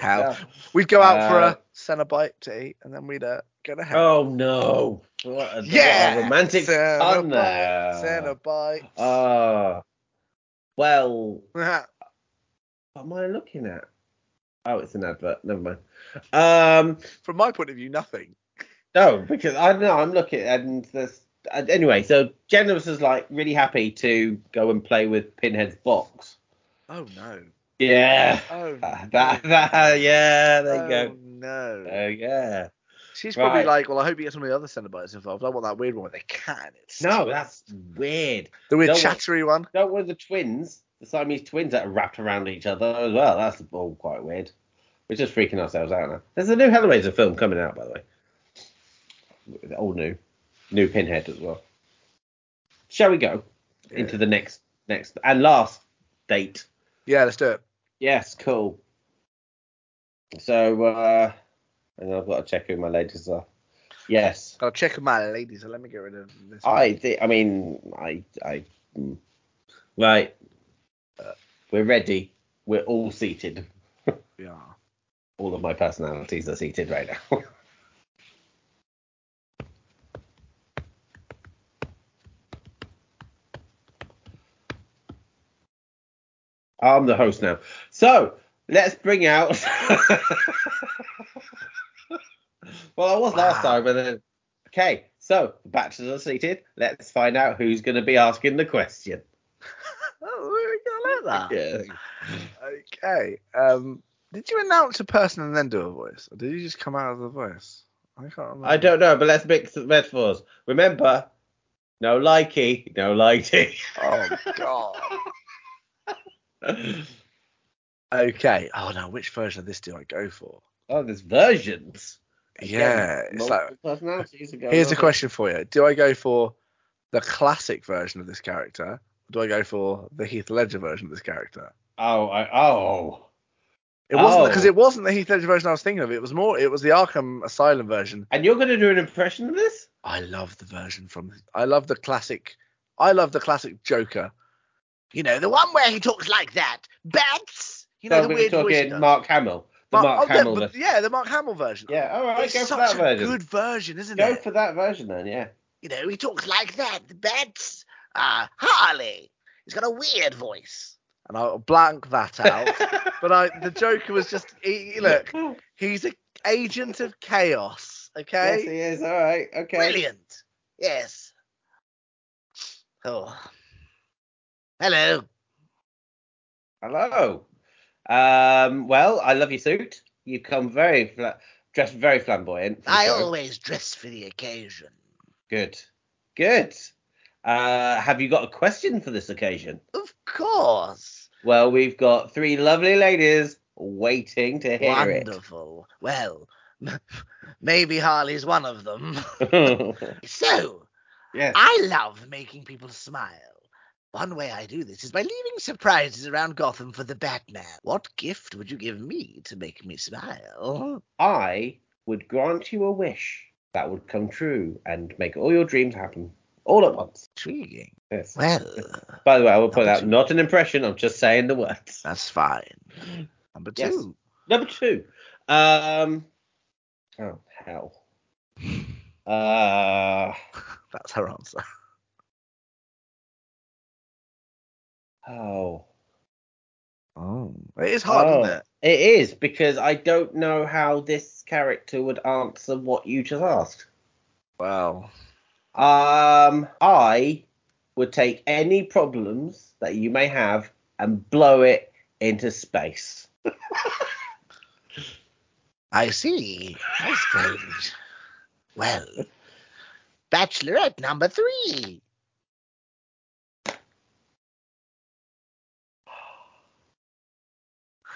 Hell. Yeah. We'd go out for Uh, a Cenobite to eat, and then we'd uh, go to hell. Oh no! What a, yeah, what a romantic Cenobite. Cenobite. Oh. Well, what am I looking at? Oh, it's an advert. Never mind. Um, From my point of view, nothing. No, because I don't know. I'm looking and there's uh, anyway. So Jenna was like really happy to go and play with Pinhead's box. Oh no. Yeah. Oh. That, that, yeah. There you oh, go. No. Oh yeah. She's probably like, well, I hope you get some of the other Cenobites involved. I want that weird one with the cat. It's No, that's weird. the weird don't want- chattery one. Don't with the twins, the Siamese twins that are wrapped around each other as well. That's all quite weird. We're just freaking ourselves out now. There's a new Hellraiser film coming out, by the way. All new, new Pinhead as well. Shall we go Yeah. into the next next and last date? Yeah, let's do it. Yes, cool. So, uh, and I've got to check who my ladies are. Yes, I'll check with my ladies. So let me get rid of this. I think. I mean, I, I. mm. Right. Uh, we're ready. We're all seated. Yeah. All of my personalities are seated right now. I'm the host now. So let's bring out. well, I was last time, but then. Okay, so the bachelors are seated. Let's find out who's going to be asking the question. Oh, good like that. Yeah. Okay. Um, did you announce a person and then do a voice, or did you just come out of the voice? I can't remember. I don't know, but let's mix the metaphors. Remember, no likey, no lighty. Oh God. Okay. Oh no, which version of this do I go for? oh, there's versions. Yeah, Again, it's like personalities here's a question for you: Do I go for the classic version of this character, or do I go for the Heath Ledger version of this character? Oh, I, oh. It wasn't Oh. because it wasn't the Heath Ledger version I was thinking of. It was more. It was the Arkham Asylum version. And you're going to do an impression of this? I love the version from. I love the classic. I love the classic Joker. You know, the one where he talks like that. Bats. You know, the we're weird voice talking. Mark Hamill. The Mark, oh, yeah, Hamill. version. yeah, the Mark Hamill version. Yeah, all right, it's go for that a version. good version, isn't Go it? Go for that version then, yeah. You know, he talks like that. The bats. Uh, Harley. He's got a weird voice. And I'll blank that out. but I, the Joker was just. He, he- look, he's an agent of chaos. Okay. Yes, he is. All right, okay. Brilliant. Yes. Oh. Hello. Hello. Um, well, I love your suit. You come very fla- dressed very flamboyant. I show. always dress for the occasion. Good. Good. Uh, have you got a question for this occasion? Of course. Well, we've got three lovely ladies waiting to hear Wonderful. Well, maybe Harley's one of them. so, yes. I love making people smile. One way I do this is by leaving surprises around Gotham for the Batman. What gift would you give me to make me smile? I would grant you a wish that would come true and make all your dreams happen all at once. Intriguing. Yes. Well, By the way, I will put out two. not an impression. I'm just saying the words. that's fine. Number Yes. two. Number two. Um. Oh hell. Uh. That's her answer. Oh. Oh, it is hard, oh. isn't it? It is because I don't know how this character would answer what you just asked. Well, Um, I would take any problems that you may have and blow it into space. I see. How strange. Well, Bachelorette number three.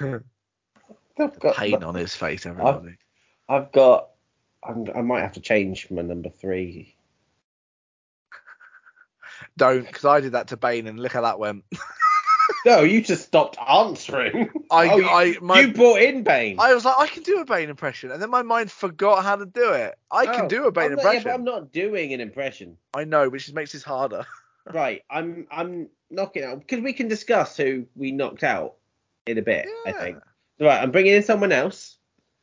I've got, Pain on his face, everybody. I've got. I'm, I might have to change my number three. Don't, because I did that to Bane, and look how that went. No, you just stopped answering. I- Oh, you, I- my- you brought in Bane. I was like, I can do a Bane impression, and then my mind forgot how to do it. I can Oh, do a Bane I'm not, yeah, impression. I'm not doing an impression. I know, which makes this harder. Right, I'm I'm knocking out because we can discuss who we knocked out in a bit. I think. Right, I'm bringing in someone else.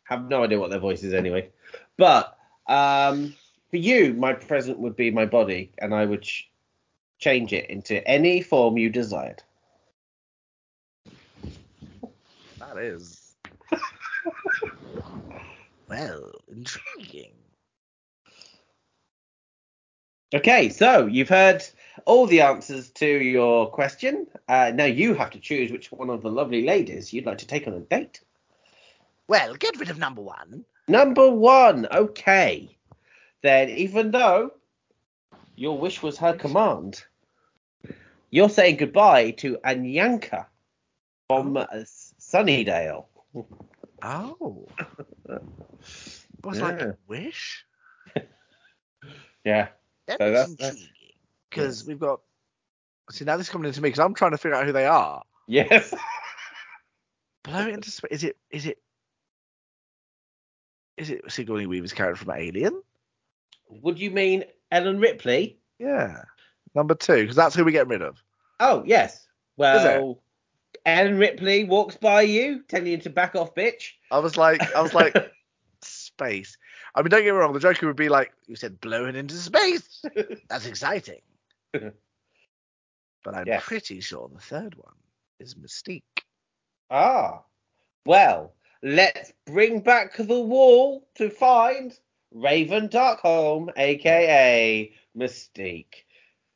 Have no idea what their voice is anyway. But um, for you, my present would be my body, and I would ch- change it into any form you desired. That is. well, intriguing. Okay, so you've heard all the answers to your question. Uh, now you have to choose which one of the lovely ladies you'd like to take on a date. Well, get rid of number one. Number one, okay. Then, even though your wish was her command, you're saying goodbye to Anyanka from uh, Sunnydale. Oh. was Yeah. like a wish? Yeah. That So that's- that's- Because we've got. See, now this is coming into me because I'm trying to figure out who they are. Yes. Blow it into space. Is it? Is it? is it Sigourney Weaver's character from Alien? Would you mean Ellen Ripley? Yeah. Number two, because that's who we're getting rid of. Oh yes. Well, Ellen Ripley walks by you, telling you to back off, bitch. I was like, I was like, space. I mean, don't get me wrong. The Joker would be like, you said blowing into space. That's exciting. But I'm Yes. pretty sure the third one is Mystique. Ah. Well, let's bring back the wall to find Raven Darkholme, aka Mystique,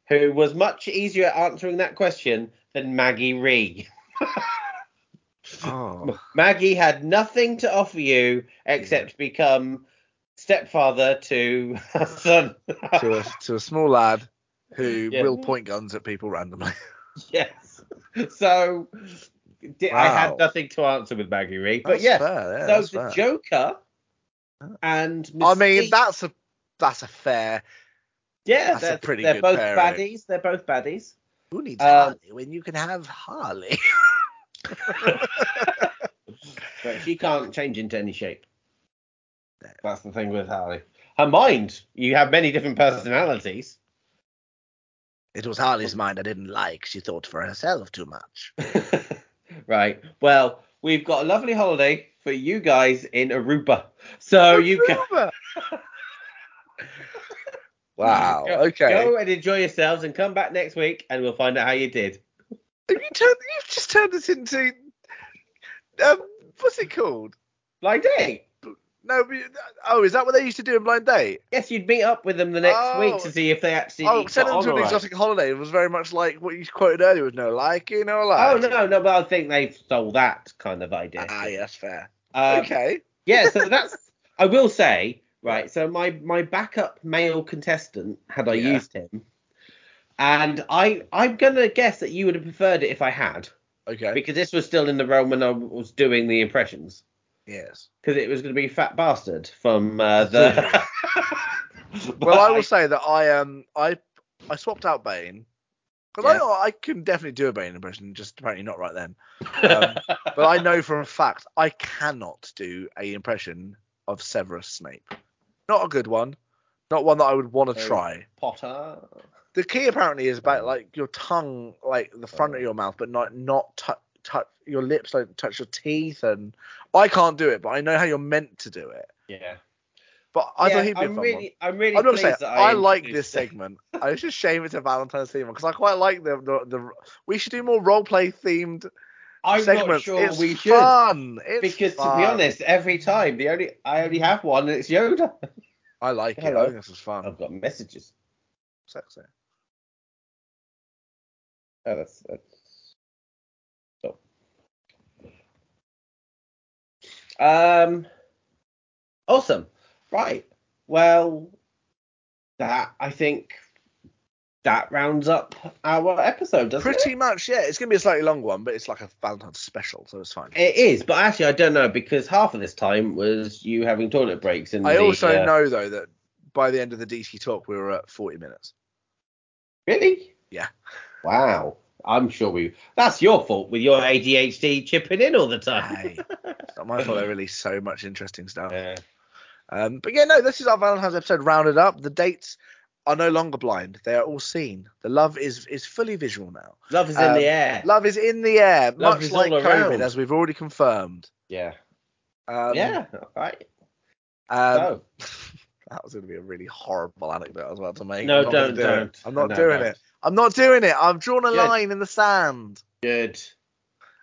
who was much easier at answering that question than Maggie Rhee. Oh, Maggie had nothing to offer you except become stepfather to her son. to a to a small lad who Yeah. will point guns at people randomly. yes. So di- I had nothing to answer with Maggie Rhee, but fair, yeah, so the fair. Joker and I mean, that's a that's a fair. yeah, that's a they're, pretty they're good both pairing. baddies. They're both baddies. Who needs Um, Harley when you can have Harley? But she can't change into any shape. That's the thing with Harley. Her mind, you have many different personalities. It was Harley's mind I didn't like. She thought for herself too much. right. Well, we've got a lovely holiday for you guys in Aruba. So you can wow. go, okay. go and enjoy yourselves and come back next week and we'll find out how you did. Have you turned? You've just turned this into. Um, what's it called? Blind date. No. but- Oh, is that what they used to do in Blind Date? Yes, you'd meet up with them the next Oh. week to see if they actually. Oh, got send them to an all right. exotic holiday. It was very much like what you quoted earlier with no liking you know, like. Oh no, no, but I think they've stole that kind of idea. Ah, yes, fair. Um, okay. yeah, so that's I will say, right, so my my backup male contestant had I Yeah. used him. And I I'm gonna guess that you would have preferred it if I had. Okay. Because this was still in the realm when I was doing the impressions. Yes. Because it was gonna be Fat Bastard from uh, the Well, I will say that I um I I swapped out Bane because I Yeah. know I can definitely do a Bane impression, just apparently not right then. Um, but I know from a fact I cannot do a impression of Severus Snape. Not a good one. Not one that I would want to Oh. try. Potter. The key apparently is about like your tongue, like the front of Oh. your mouth, but not not touch touch your lips don't touch your teeth, and I can't do it, but I know how you're meant to do it. Yeah. But I yeah, thought he'd be a I'm fun one. really, I'm really I'm not pleased saying that I, I, like this it. segment. I it's just shame it's a Valentine's theme because I quite like the, the the we should do more role play themed I'm segments. not sure it's we should. fun. It's because to be honest, every time the only I only have one and it's Yoda. I like it. Hello. I think this is fun. I've got messages. Sexy. Oh, that's that's. Um. Awesome. Right. Well, that I think that rounds up our episode, doesn't it? Pretty much, yeah. It's gonna be a slightly long one, but it's like a Valentine's special, so it's fine. It is, but actually, I don't know because half of this time was you having toilet breaks and I the, also uh, know though that by the end of the DC talk we were at 40 minutes. Really? Yeah. Wow. I'm sure we. That's your fault with your ADHD chipping in all the time. It's not my fault. They released so much interesting stuff. Yeah. Um, but yeah, no, this is our Valentine's episode rounded up. The dates are no longer blind; they are all seen. The love is is fully visual now. Love is in Um, the air. Love is in the air, Love much like COVID, around. as we've already confirmed. yeah. Um, yeah. All right. Um, so, that was going to be a really horrible anecdote I was about to make. No, I'm don't, do don't. I'm not No, doing don't. it. I'm not doing it. I've drawn a Good. line in the sand. good.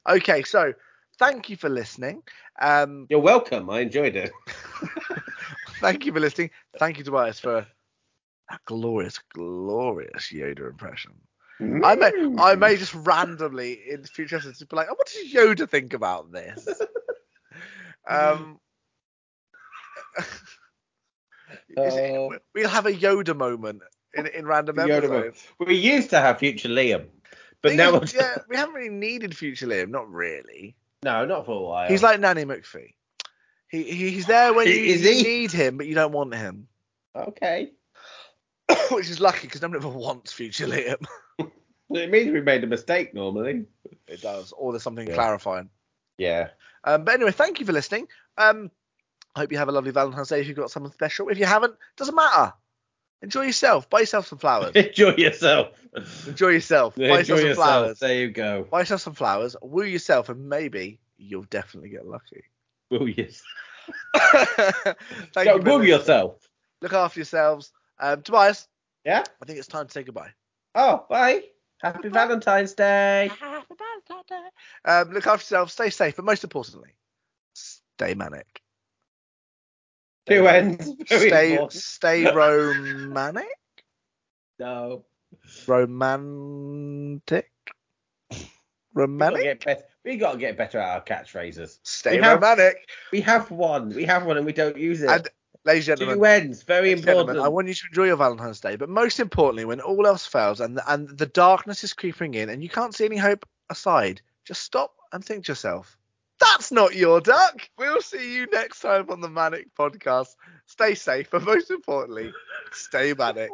Okay, so thank you for listening. Um, You're welcome. I enjoyed it. thank you for listening. Thank you, Tobias, for that glorious, glorious Yoda impression. I may, I may just randomly in future episodes be like, oh, what does Yoda think about this? um, it- Uh, we'll have a Yoda moment in, in random Yoda episodes. moment. We used to have future Liam, but now is, yeah, we haven't really needed future Liam, not really. no, not for a while. He's like Nanny McPhee. He, he he's there when you, you need him, but you don't want him, okay. which is lucky because nobody ever wants future Liam. It means we made a mistake normally. It does, or there's something Yeah. clarifying. Yeah. Um, but anyway, thank you for listening. Um, I hope you have a lovely Valentine's Day if you've got someone special. If you haven't, doesn't matter. Enjoy yourself. Buy yourself some flowers. Enjoy yourself. Enjoy yourself. Buy Enjoy yourself some yourself. flowers. There you go. Buy yourself some flowers. Woo yourself, and maybe you'll definitely get lucky. Will you? Thank Go you. woo yourself. Look after yourselves. Um, Tobias, Yeah. I think it's time to say goodbye. Oh, bye. Happy Valentine's Day. Happy Valentine's Day. Um, look after yourselves. Stay safe, but most importantly, stay manic. Two ends. Stay, important. stay romantic. No. Romantic. Romantic. we gotta get better at our catchphrases. Stay we have- romantic. We have one. We have one and we don't use it. And ladies and Two gentlemen, ends. Very ladies and gentlemen, important. I want you to enjoy your Valentine's Day, but most importantly, when all else fails and and the darkness is creeping in and you can't see any hope aside, just stop and think to yourself, that's not your duck. We'll see you next time on the ManNic Podcast. Stay safe, but most importantly, stay ManNic.